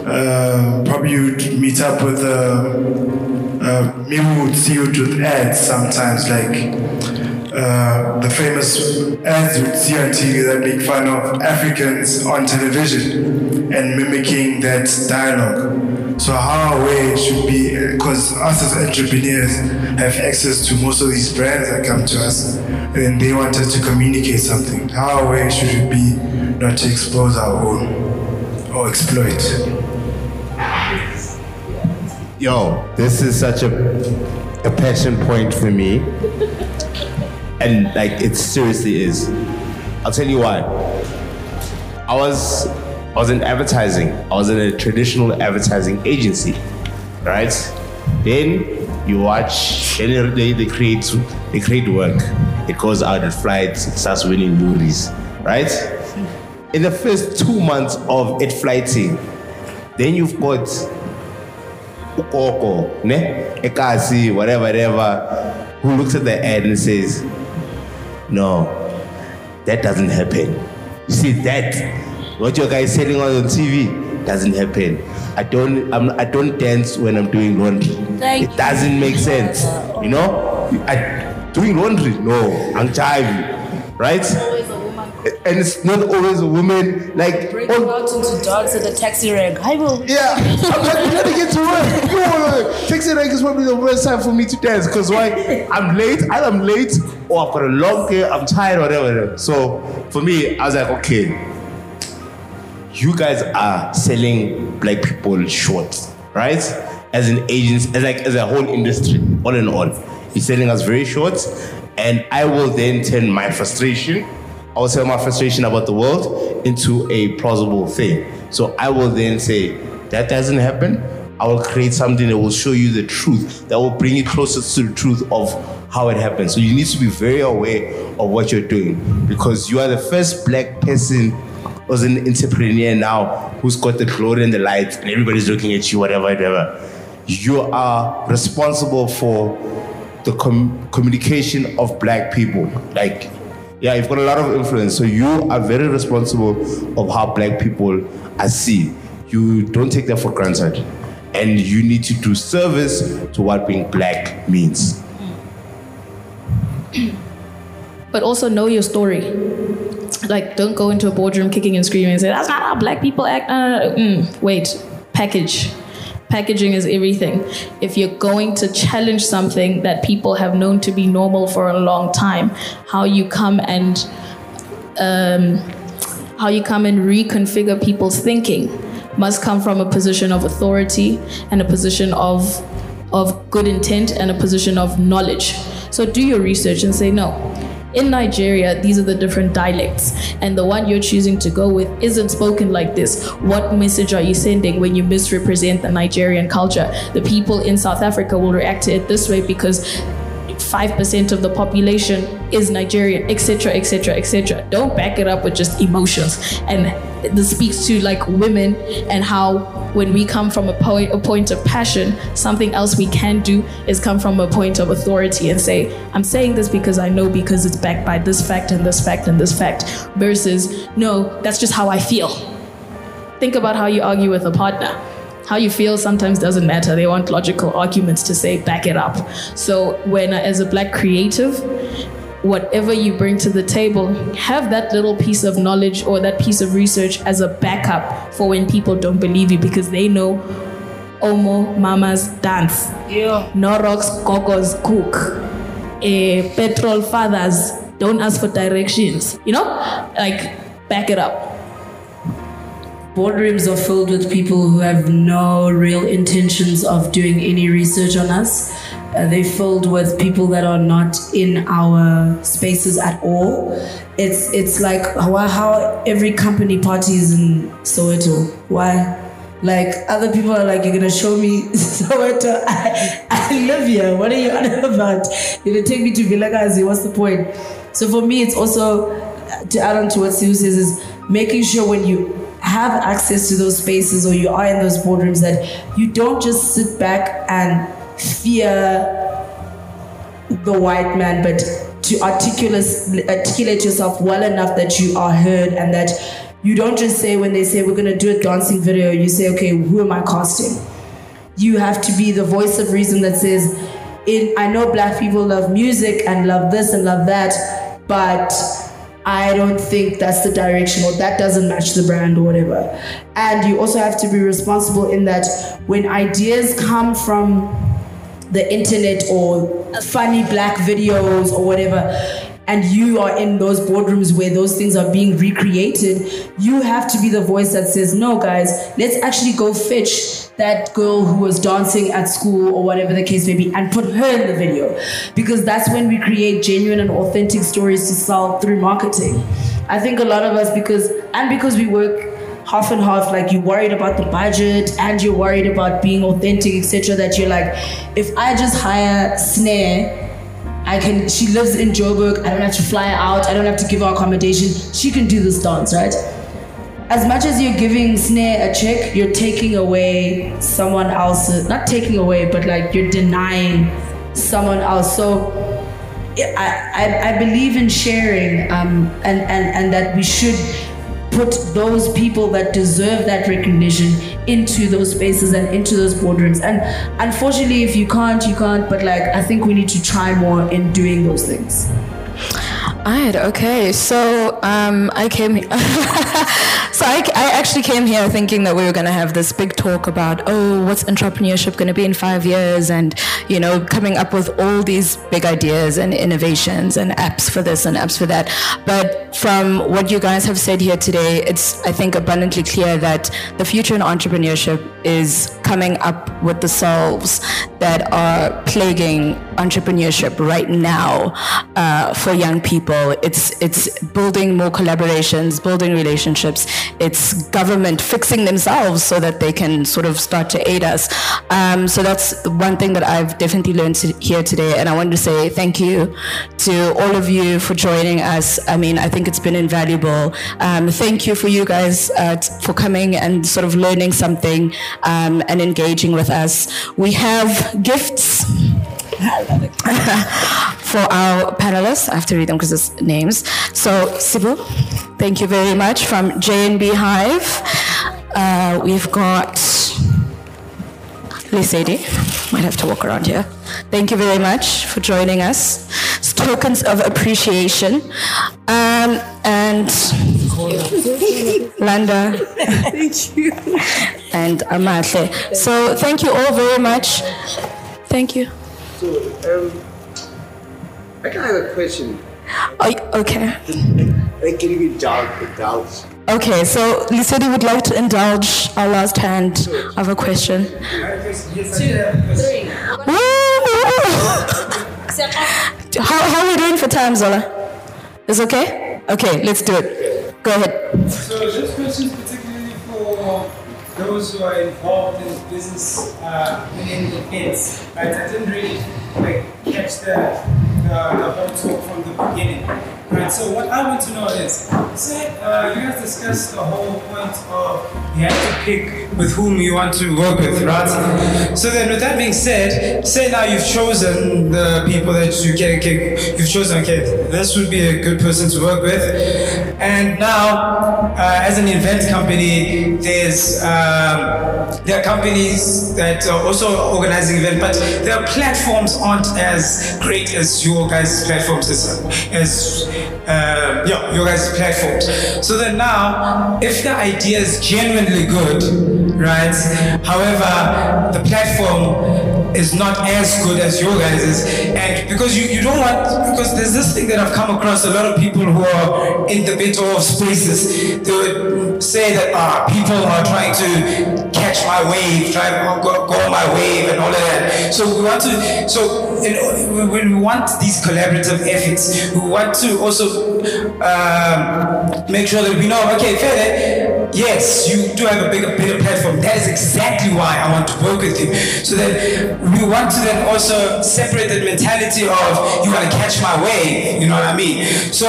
uh, probably you'd meet up with uh, uh, maybe we would see you with ads sometimes like uh, the famous ads on TV that make fun of Africans on television and mimicking that dialogue. So how aware should be, because us as entrepreneurs have access to most of these brands that come to us and they want us to communicate something. How aware should it be not to expose our own or exploit? Yo, this is such a, a passion point for me. And like it seriously is. I'll tell you why. I was I was in advertising. I was in a traditional advertising agency. Right? Then you watch then they, they create they create work. It goes out, it flights, it starts winning movies. Right? In the first two months of it flighting, then you've got ugogo, ne, ekasi, whatever, whatever, who looks at the ad and says, "No, that doesn't happen." You see that what your guy is selling on TV doesn't happen. I don't, I'm, I don't dance when I'm doing laundry. Thank it doesn't make sense. You know, I, doing laundry, no, I'm jiving, right? And it's not always a woman. Like Bring them out oh. into dogs at the taxi rank. I will. Yeah, I'm I'm trying to get to work. No, taxi rank is probably the worst time for me to dance because why? I'm late. I'm late or I've got a long day. I'm tired, whatever. whatever. So for me, I was like, okay, you guys are selling black people short, right? As an agency, as like as a whole industry, all in all, you're selling us very short, and I will then turn my frustration. I will sell my frustration about the world into a plausible thing. So I will then say that doesn't happen. I will create something that will show you the truth, that will bring you closer to the truth of how it happens. So you need to be very aware of what you're doing because you are the first black person who's an entrepreneur now who's got the glory and the light and everybody's looking at you, whatever, whatever. You are responsible for the com- communication of black people. Like, yeah, you've got a lot of influence. So you are very responsible of how black people are seen. You don't take that for granted. And you need to do service to what being black means. but also know your story. Like, don't go into a boardroom kicking and screaming and say, that's not how black people act. Uh, mm, wait, package. Packaging is everything. If you're going to challenge something that people have known to be normal for a long time, how you come and um, how you come and reconfigure people's thinking must come from a position of authority and a position of of good intent and a position of knowledge. So do your research and say no. In Nigeria, these are the different dialects, and the one you're choosing to go with isn't spoken like this. What message are you sending when you misrepresent the Nigerian culture? The people in South Africa will react to it this way because 5% of the population is Nigerian, etc., etc., etc. Don't back it up with just emotions. And this speaks to like women and how when we come from a point, a point of passion, something else we can do is come from a point of authority and say, I'm saying this because I know because it's backed by this fact and this fact and this fact, versus, no, that's just how I feel. Think about how you argue with a partner. How you feel sometimes doesn't matter. They want logical arguments to say, back it up. So, when as a black creative, whatever you bring to the table, have that little piece of knowledge or that piece of research as a backup for when people don't believe you because they know Omo Mama's dance. Yeah. Norox Gogo's cook. Eh, petrol fathers don't ask for directions. You know? Like, back it up. Boardrooms are filled with people who have no real intentions of doing any research on us. Uh, they're filled with people that are not in our spaces at all. It's it's like how, how every company parties in Soweto. Why? Like other people are like, you're gonna show me Soweto. I, I live here. What are you on about? You're gonna take me to Vilakazi. What's the point? So for me, it's also to add on to what Sue says is making sure when you have access to those spaces or you are in those boardrooms that you don't just sit back and fear the white man, but to articulate, articulate yourself well enough that you are heard and that you don't just say when they say we're gonna do a dancing video, you say, okay, who am I casting? You have to be the voice of reason that says, in I know black people love music and love this and love that, but I don't think that's the direction or that doesn't match the brand or whatever. And you also have to be responsible in that when ideas come from the internet or funny black videos or whatever, and you are in those boardrooms where those things are being recreated, you have to be the voice that says, no, guys, let's actually go fetch that girl who was dancing at school or whatever the case may be and put her in the video. Because that's when we create genuine and authentic stories to sell through marketing. I think a lot of us, because, and because we work half and half like you're worried about the budget and you're worried about being authentic etc that you're like if i just hire snare I can. She lives in Joburg. I don't have to fly out. I don't have to give her accommodation. She can do this dance, right? As much as you're giving Snare a check, you're taking away someone else's. Not taking away, but like you're denying someone else. So I, I, I believe in sharing, um, and, and and that we should put those people that deserve that recognition into those spaces and into those boardrooms. And unfortunately, if you can't, you can't. But like, I think we need to try more in doing those things. Alright, okay. So um, I came. so I, I actually came here thinking that we were going to have this big talk about oh, what's entrepreneurship going to be in five years, and you know, coming up with all these big ideas and innovations and apps for this and apps for that. But from what you guys have said here today, it's I think abundantly clear that the future in entrepreneurship is coming up with the solves that are plaguing entrepreneurship right now uh, for young people. It's it's building more collaborations, building relationships. It's government fixing themselves so that they can sort of start to aid us. Um, so that's one thing that I've definitely learned to, here today, and I wanted to say thank you to all of you for joining us. I mean, I think it's been invaluable. Um, thank you for you guys uh, t- for coming and sort of learning something um, and engaging with us. We have gifts for our panelists. I have to read them because it's names. So, Sibu, thank you very much from JNB Hive. Uh, we've got Lesedi. Might have to walk around here. Thank you very much for joining us. It's tokens of appreciation. Um, and Landa. Thank you. And Amatle. So thank you all very much. Thank you. So, um, I can have a question. Oh, okay. Like, can you indulge? indulge? Okay, so Lesedi would like to indulge our last hand of a question. Two, How, how are we doing for time, Zola? Is okay? Okay, let's do it. Go ahead. So this question is particularly for those who are involved in business uh, in events. Right? I didn't really like catch the, the, the whole talk from the beginning. Right. So what I want to know is, say uh, you guys discussed the whole point of you have to pick with whom you want to work with, right? So then, with that being said, say now you've chosen the people that you can, okay, you've chosen. Okay, this would be a good person to work with, and now uh, as an event company, there's um, there are companies that are also organizing events, but their platforms aren't as great as your guys' platforms as, as uh, yeah, your guys' platforms. So then now, if the idea is genuinely good, right? However, the platform is not as good as your guys's, and because you, you don't want because there's this thing that I've come across a lot of people who are in the bit of spaces. They would say that ah, people are trying to catch my wave, try to go, go my wave, and all of that. So we want to so in, when we want these collaborative efforts, we want to also um, make sure that we know, okay, Fede, yes, you do have a bigger, bigger platform. That is exactly why I want to work with you. So that we want to then also separate the mentality of you want to catch my way, you know what I mean? So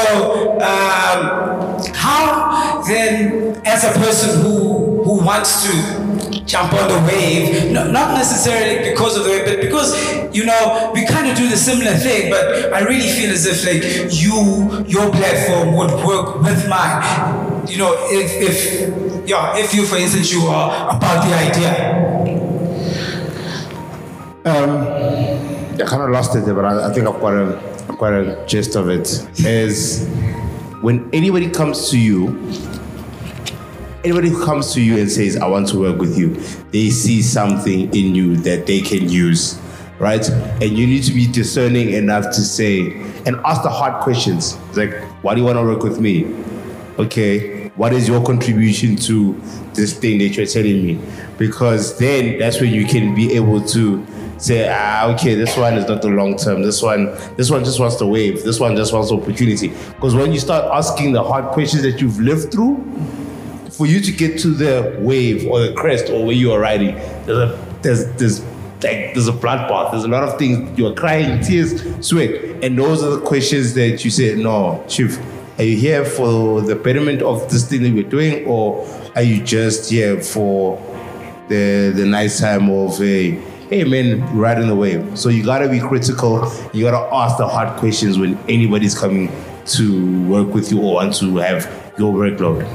um, how then, as a person who who wants to jump on the wave. No, not necessarily because of the wave, but because you know we kind of do the similar thing. But I really feel as if like you, your platform would work with mine. You know, if if yeah, if you, for instance, you are about the idea. Um, I kind of lost it there, but I, I think I've got a, got a gist of it. Is when anybody comes to you, anybody who comes to you and says, "I want to work with you," they see something in you that they can use, right? And you need to be discerning enough to say and ask the hard questions. Like, "Why do you want to work with me?" Okay, what is your contribution to this thing that you're telling me? Because then that's when you can be able to say, ah, okay, this one is not the long term. This one, this one just wants the wave. This one just wants opportunity. Because when you start asking the hard questions that you've lived through, for you to get to the wave or the crest or where you are riding, there's a there's there's like there's a blood bath. There's a lot of things you're crying, tears, sweat, and those are the questions that you say, no, chief. Are you here for the betterment of this thing that we're doing, or are you just here for the the nice time of a hey man riding the wave? So you gotta be critical. You gotta ask the hard questions when anybody's coming to work with you or want to have your workload.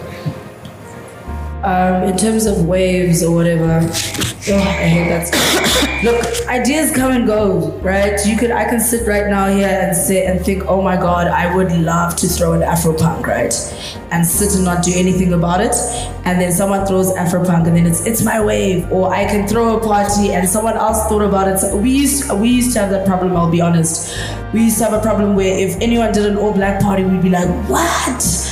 Um, in terms of waves or whatever, oh, I hate that. Look, ideas come and go, right? You could, I can sit right now here and sit and think, oh my god, I would love to throw an Afropunk, right? And sit and not do anything about it, and then someone throws Afropunk, and then it's it's my wave. Or I can throw a party and someone else thought about it. So we used we used to have that problem. I'll be honest. We used to have a problem where if anyone did an all black party, we'd be like, what?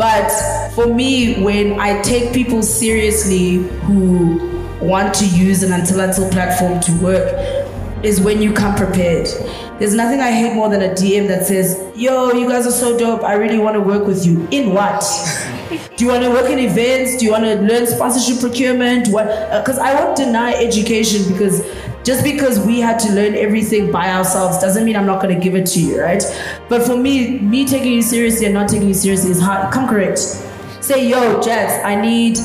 How can they? But for me, when I take people seriously who want to use an Until Until platform to work, is when you come prepared. There's nothing I hate more than a DM that says, Yo, you guys are so dope. I really want to work with you. In what? Do you want to work in events? Do you want to learn sponsorship procurement? What? Uh, because I won't deny education because just because we had to learn everything by ourselves doesn't mean I'm not going to give it to you, right? But for me, me taking you seriously and not taking you seriously is hard. Come correct. Say, yo, Jess, I need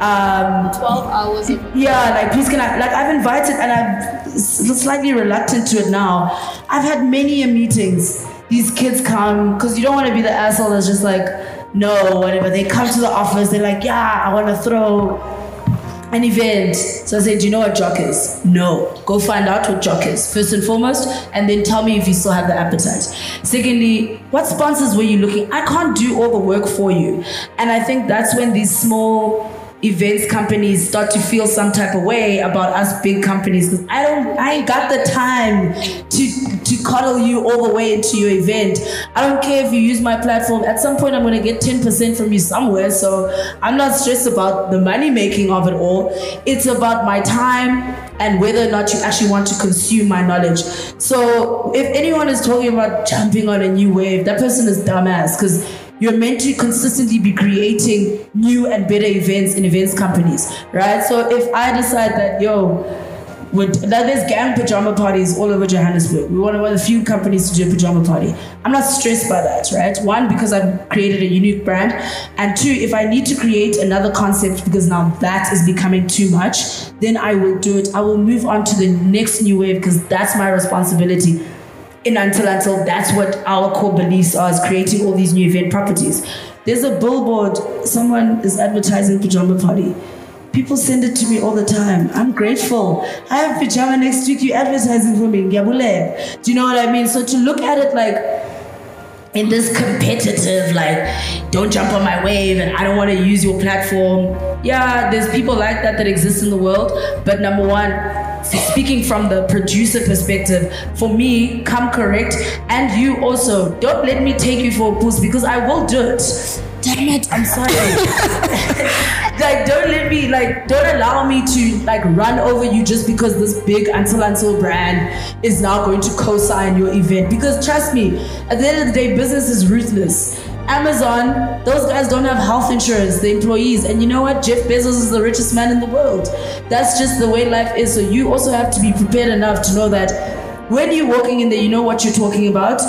um 12 hours of yeah like please can i like i've invited and i'm slightly reluctant to it now i've had many a meetings these kids come because you don't want to be the asshole that's just like no whatever they come to the office they're like yeah i want to throw an event. So I said, Do you know what JOC is? No. Go find out what JOC is, first and foremost, and then tell me if you still have the appetite. Secondly, what sponsors were you looking? I can't do all the work for you. And I think that's when these small events companies start to feel some type of way about us big companies because I don't I ain't got the time to to coddle you all the way into your event. I don't care if you use my platform. At some point I'm gonna get 10% from you somewhere. So I'm not stressed about the money making of it all. It's about my time and whether or not you actually want to consume my knowledge. So if anyone is talking about jumping on a new wave, that person is dumbass because you're meant to consistently be creating new and better events in events companies, right? So if I decide that, yo, that there's gang pajama parties all over Johannesburg. We want one of the few companies to do a pajama party. I'm not stressed by that, right? One, because I've created a unique brand. And two, if I need to create another concept because now that is becoming too much, then I will do it. I will move on to the next new wave because that's my responsibility in Until Until that's what our core beliefs are is creating all these new event properties. There's a billboard, someone is advertising pajama party. People send it to me all the time. I'm grateful. I have pajama next week, you advertising for me. Do you know what I mean? So to look at it like in this competitive, like, don't jump on my wave and I don't want to use your platform. Yeah, there's people like that that exist in the world. But number one, speaking from the producer perspective, for me, come correct. And you also, don't let me take you for a boost because I will do it. Damn it, I'm sorry. like, don't let me, like, don't allow me to, like, run over you just because this big Until Until brand is now going to co sign your event. Because trust me, at the end of the day, business is ruthless. Amazon, those guys don't have health insurance, the employees. And you know what? Jeff Bezos is the richest man in the world. That's just the way life is. So you also have to be prepared enough to know that when you're walking in there, you know what you're talking about,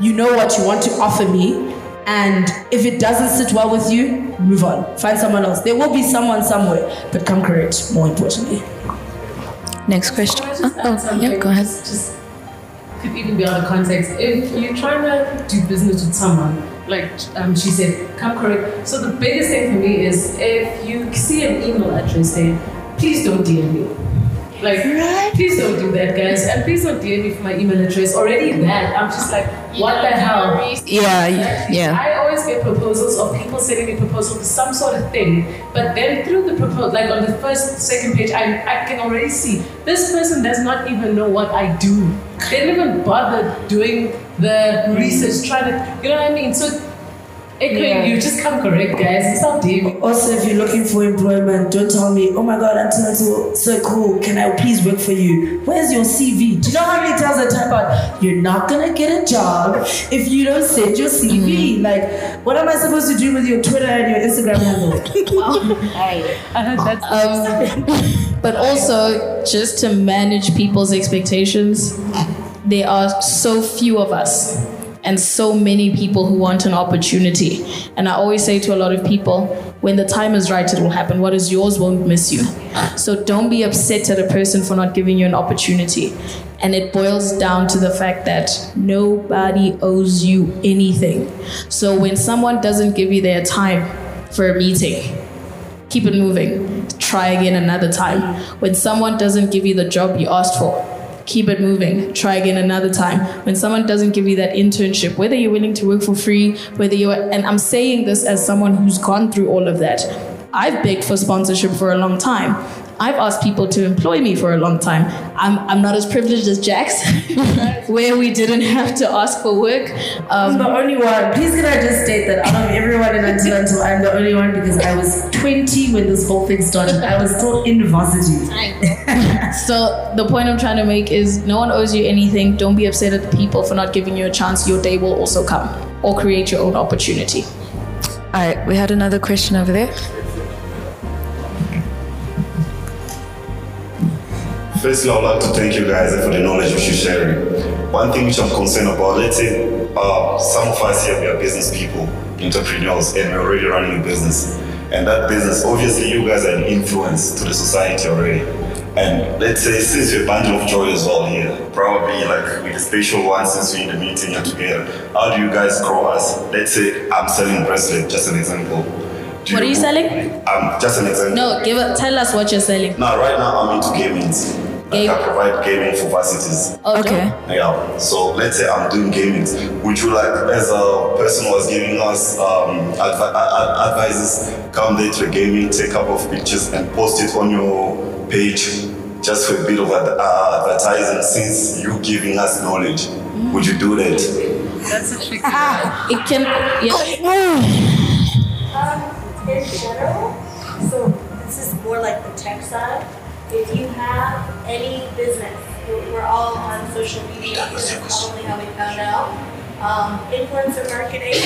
you know what you want to offer me, And if it doesn't sit well with you, move on. Find someone else. There will be someone somewhere, but come correct, more importantly. Next question. Oh, oh, yeah, go ahead. Just could even be out of context. If you're trying to do business with someone, like um, she said, come correct. So the biggest thing for me is if you see an email address there, please don't DM me. Like, please don't do that, guys. And please don't DM me for my email address. Already that, I'm just like, what the hell? Yeah, Like, yeah. I always get proposals of people sending me proposals for some sort of thing, but then through the proposal, like on the first, second page, I, I can already see this person does not even know what I do. They didn't even bother doing the research, trying to, you know what I mean? So, Ekwe, Yeah. you just come correct, guys. Stop DMing. Also, if you're looking for employment, don't tell me, oh my god, Antonio, so, so cool. Can I please work for you? Where's your CV? Do you know how many times I type out, you're not gonna get a job if you don't send your CV? Like, what am I supposed to do with your Twitter and your Instagram handle? Um, but also, just to manage people's expectations, there are so few of us and so many people who want an opportunity. And I always say to a lot of people, when the time is right, it will happen. What is yours won't miss you. So don't be upset at a person for not giving you an opportunity. And it boils down to the fact that nobody owes you anything. So when someone doesn't give you their time for a meeting, keep it moving. Try again another time. When someone doesn't give you the job you asked for, keep it moving. Try again another time. When someone doesn't give you that internship, whether you're willing to work for free, whether you're, and I'm saying this as someone who's gone through all of that. I've begged for sponsorship for a long time. I've asked people to employ me for a long time. I'm, I'm not as privileged as Jax, where we didn't have to ask for work. Um, I'm the only one. Please can I just state that out of everyone in Until Until, I'm the only one because I was 20 when this whole thing started. I was still in varsity. so the point I'm trying to make is no one owes you anything. Don't be upset at the people for not giving you a chance. Your day will also come. Or create your own opportunity. All right, we had another question over there. Firstly, I would like to thank you guys for the knowledge which you're sharing. One thing which I'm concerned about, let's say uh, some of us here, we are business people, entrepreneurs, and we're already running a business. And that business, obviously, you guys are an influence to the society already. And let's say, since you're a bundle of joy as well here, probably like with a special one, since we're in the meeting here together, how do you guys grow us? Let's say I'm selling bracelet, just an example. Do What are you selling? Um, just an example. No, give it. Tell us what you're selling. Now, right now, I'm into gaming. Like I provide gaming for varsities. Oh, Okay. Yeah. So let's say I'm doing gaming. Would you like, as a person who was giving us um, advi- ad- advices, come there to the gaming, take a couple of pictures and post it on your page, just for a bit of ad- uh, advertising. Since you giving us knowledge, would you do that? That's a tricky It can. Yeah. Um, in general, so this is more like the tech side. If you have any business, we're we're all on social media. That's probably how we found out. Um, influencer marketing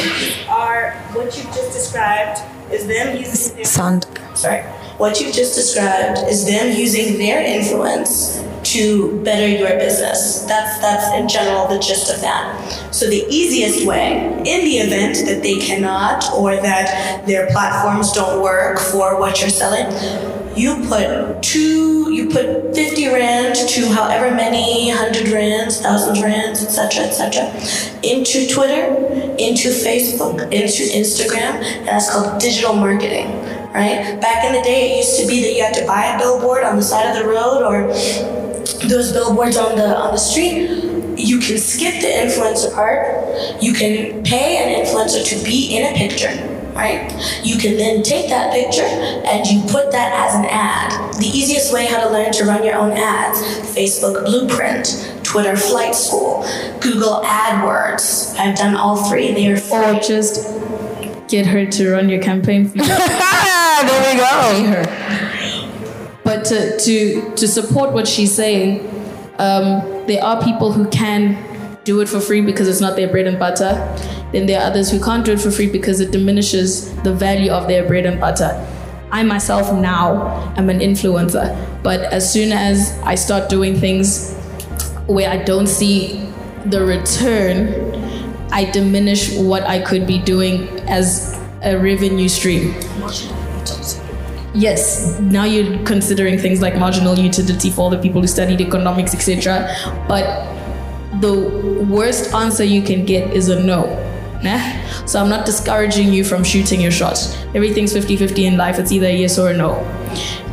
are what you just described is them using their Sound. Sorry. What you just described is them using their influence to better your business. That's that's in general the gist of that. So the easiest way, in the event that they cannot or that their platforms don't work for what you're selling, you put two, you put 50 rand to however many hundred rands, thousand rands, etc., etc., into Twitter, into Facebook, into Instagram, and that's called digital marketing, right? Back in the day, it used to be that you had to buy a billboard on the side of the road or those billboards on the on the street. You can skip the influencer part. You can pay an influencer to be in a picture, right? You can then take that picture and you put that as an ad. The easiest way how to learn to run your own ads: Facebook Blueprint, Twitter Flight School, Google AdWords. I've done all three. They are free. Or just get her to run your campaign for you. there we go. Pay her. But to, to, to support what she's saying, um, there are people who can do it for free because it's not their bread and butter. Then there are others who can't do it for free because it diminishes the value of their bread and butter. I myself now am an influencer, but as soon as I start doing things where I don't see the return, I diminish what I could be doing as a revenue stream. Yes, now you're considering things like marginal utility for the people who studied economics, etc. But the worst answer you can get is a no. So I'm not discouraging you from shooting your shot. Everything's 50 50 in life, it's either yes or no.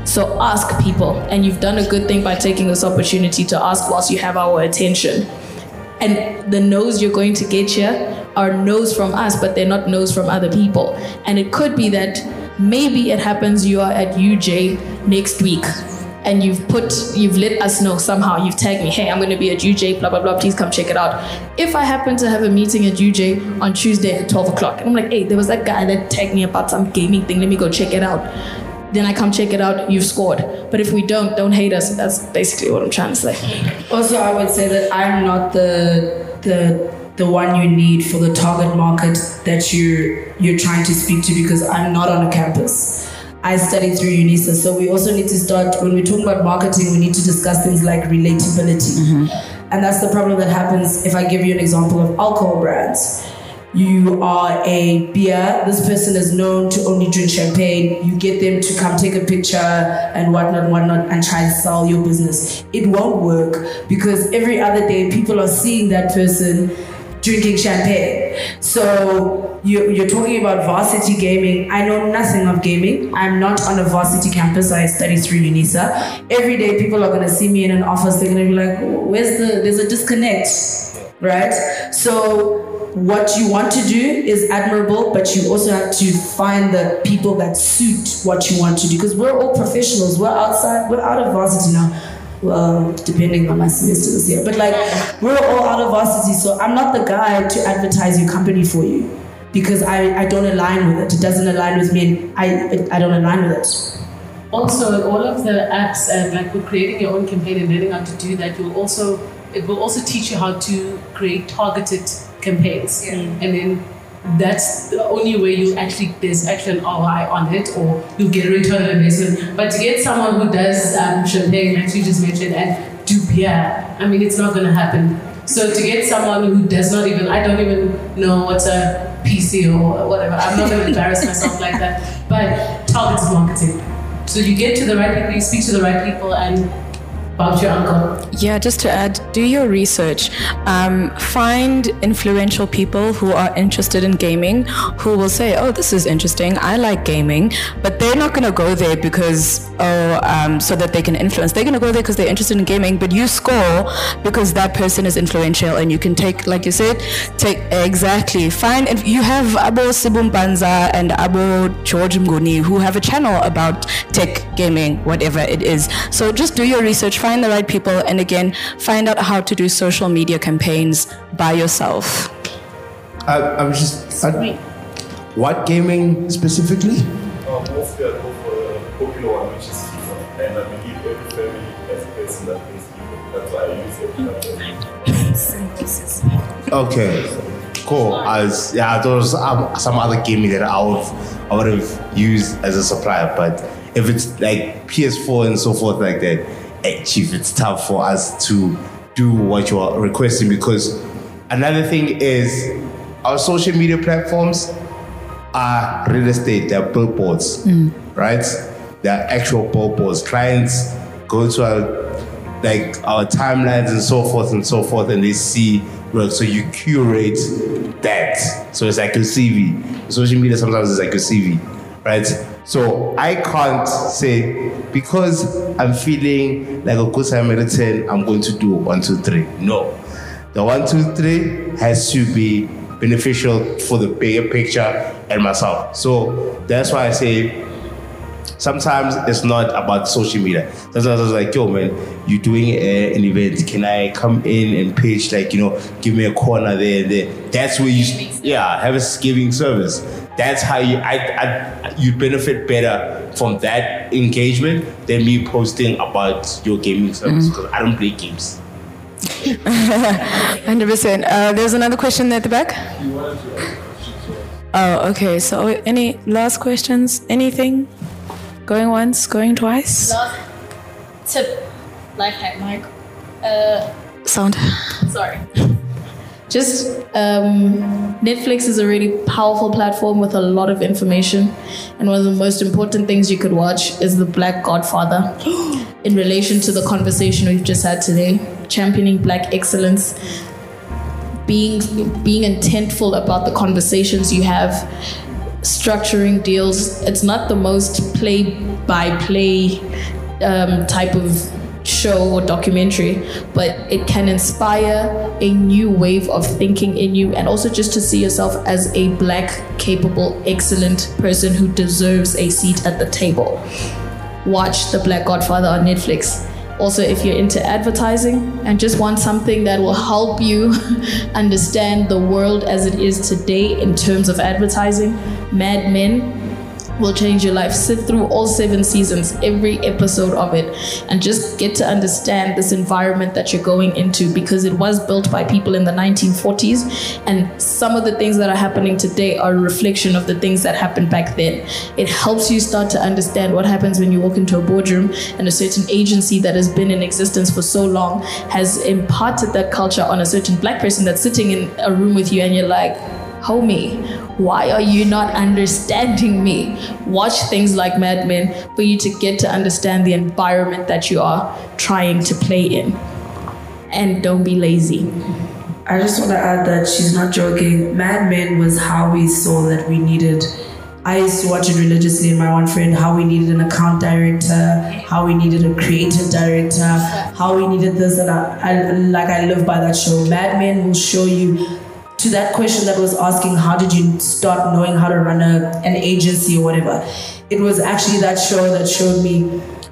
So ask people, and you've done a good thing by taking this opportunity to ask whilst you have our attention. And the no's you're going to get here are no's from us, but they're not no's from other people. And it could be that maybe it happens you are at UJ next week and you've put you've let us know somehow you've tagged me hey i'm going to be at uj blah blah blah please come check it out. If i happen to have a meeting at uj on tuesday at 12 o'clock and i'm like hey there was that guy that tagged me about some gaming thing let me go check it out. Then i come check it out you've scored. But if we don't don't hate us. That's basically what i'm trying to say. Also, I would say that I'm not the the the one you need for the target market that you you're trying to speak to because I'm not on a campus. I studied through UNISA, so we also need to start when we talk about marketing. We need to discuss things like relatability, mm-hmm. and that's the problem that happens. If I give you an example of alcohol brands, you are a beer. This person is known to only drink champagne. You get them to come take a picture and whatnot, whatnot, and try and sell your business. It won't work because every other day people are seeing that person drinking champagne. So you, you're talking about varsity gaming. I know nothing of gaming. I'm not on a varsity campus. I study through UNISA. Every day people are going to see me in an office. They're going to be like, where's the, there's a disconnect, right? So what you want to do is admirable, but you also have to find the people that suit what you want to do. Because we're all professionals. We're outside. We're out of varsity now. Well, depending on my semester this year, but like we're all out of varsity, so I'm not the guy to advertise your company for you because I, I don't align with it. It doesn't align with me, and I I don't align with it. Also, all of the apps and like with creating your own campaign and learning how to do that, you'll also it will also teach you how to create targeted campaigns, and then that's the only way you actually there's actually an ROI on it, or you get a return on investment. But to get someone who does um, champagne, like you just mentioned, and do beer, I mean, it's not going to happen. So to get someone who does not even, I don't even know what's a PC or whatever. I'm not going to embarrass myself like that. But targeted marketing. So you get to the right people, you speak to the right people, and Yeah, just to add, do your research. Um, find influential people who are interested in gaming who will say, oh, this is interesting. I like gaming. But they're not going to go there because, oh, um, so that they can influence. They're going to go there because they're interested in gaming. But you score because that person is influential and you can take, like you said, take exactly. Find, and you have Abo Sibu Mabena and Abo George Mgoni who have a channel about tech, gaming, whatever it is. So just do your research, find the right people, and again, find out how to do social media campaigns by yourself. I, I was just. I, what gaming specifically? Um, mostly I go for the popular one, which is FIFA. And I believe every family has a person that plays FIFA. That's why I use every Okay, cool. As yeah, there was um, some other gaming that I would I would have used as a supplier, but if it's like PS4 and so forth like that, chief, it's tough for us to do what you are requesting because another thing is our social media platforms are real estate. They're billboards, mm. right? They're actual billboards. Clients go to our like our timelines and so forth and so forth, and they see. Well, so you curate that. So it's like a CV. Social media sometimes is like a CV, right? So I can't say because I'm feeling like a good time at a 10, I'm going to do one, two, three. No. The one, two, three has to be beneficial for the bigger picture and myself. So that's why I say sometimes it's not about social media. Sometimes I was like, yo, man, you're doing a, an event. Can I come in and pitch, like, you know, give me a corner there and there? That's where you, yeah, have a giving service. That's how you, I, I, you benefit better from that engagement than me posting about your gaming service because I don't play games. 100%. Uh, there's another question at the back. Oh, okay. So, any last questions? Anything? Going once, going twice? Last tip, life hack, Mike. Uh, Sound. sorry. Just um, Netflix is a really powerful platform with a lot of information, and one of the most important things you could watch is The Black Godfather. In relation to the conversation we've just had today, championing black excellence, being being intentful about the conversations you have, structuring deals. It's not the most play by play um, type of show or documentary, but it can inspire a new wave of thinking in you and also just to see yourself as a black, capable, excellent person who deserves a seat at the table. Watch The Black Godfather on Netflix. Also, if you're into advertising and just want something that will help you understand the world as it is today in terms of advertising, Mad Men will change your life. Sit through all seven seasons, every episode of it, and just get to understand this environment that you're going into because it was built by people in the 1940s. And some of the things that are happening today are a reflection of the things that happened back then. It helps you start to understand what happens when you walk into a boardroom and a certain agency that has been in existence for so long has imparted that culture on a certain black person that's sitting in a room with you, and you're like, homie, why are you not understanding me? Watch things like Mad Men for you to get to understand the environment that you are trying to play in. And don't be lazy. I just want to add that she's not joking. Mad Men was how we saw that we needed. I used to watch it religiously, my one friend, how we needed an account director, how we needed a creative director, how we needed this, and I, I like I live by that show. Mad Men will show you to that question that was asking how did you start knowing how to run a, an agency or whatever it was actually that show that showed me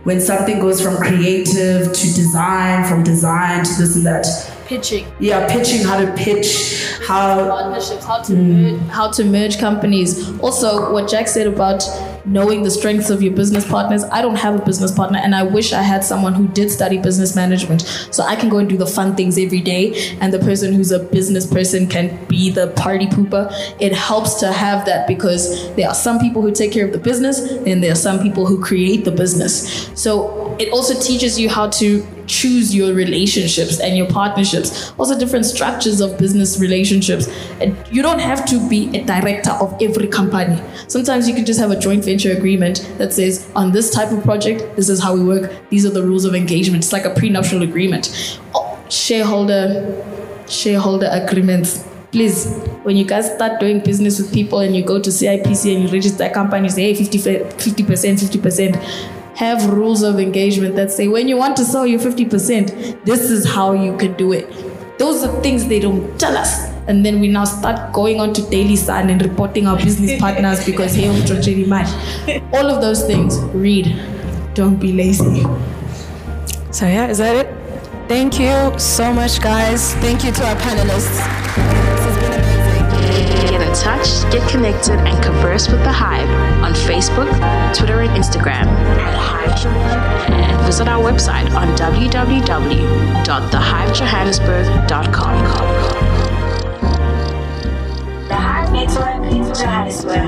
when something goes from creative to design from design to this and that Pitching. yeah pitching how to pitch how partnerships, how to merge, how to merge companies. Also, what Jack said about knowing the strengths of your business partners. I don't have a business partner, and I wish I had someone who did study business management, so I can go and do the fun things every day, and the person who's a business person can be the party pooper. It helps to have that because there are some people who take care of the business, and there are some people who create the business. So it also teaches you how to choose your relationships and your partnerships. Also different structures of business relationships. You don't have to be a director of every company. Sometimes you can just have a joint venture agreement that says on this type of project this is how we work. These are the rules of engagement. It's like a prenuptial agreement. Oh, shareholder shareholder agreements. Please when you guys start doing business with people and you go to CIPC and you register a company say hey 50 50% 50% have rules of engagement that say when you want to sell your 50%, this is how you can do it. Those are things they don't tell us. And then we now start going on to Daily Sun and reporting our business partners because hey, we don't really much. All of those things, read. Don't be lazy. So yeah, is that it? Thank you so much, guys. Thank you to our panelists. Get in touch, get connected, and converse with the Hive on Facebook, Twitter, and Instagram at Hive And visit our website on www.thehivejohannesburg.com. The Hive Network, Johannesburg.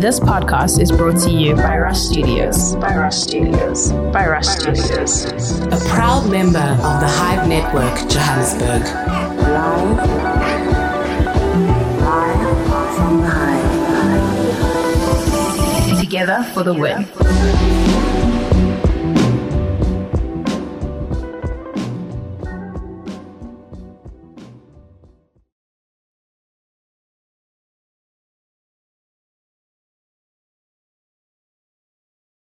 This podcast is brought to you by Rush Studios. By Rush Studios. By Rush Studios. A proud member of the Hive Network, Johannesburg. Live. Together for the win.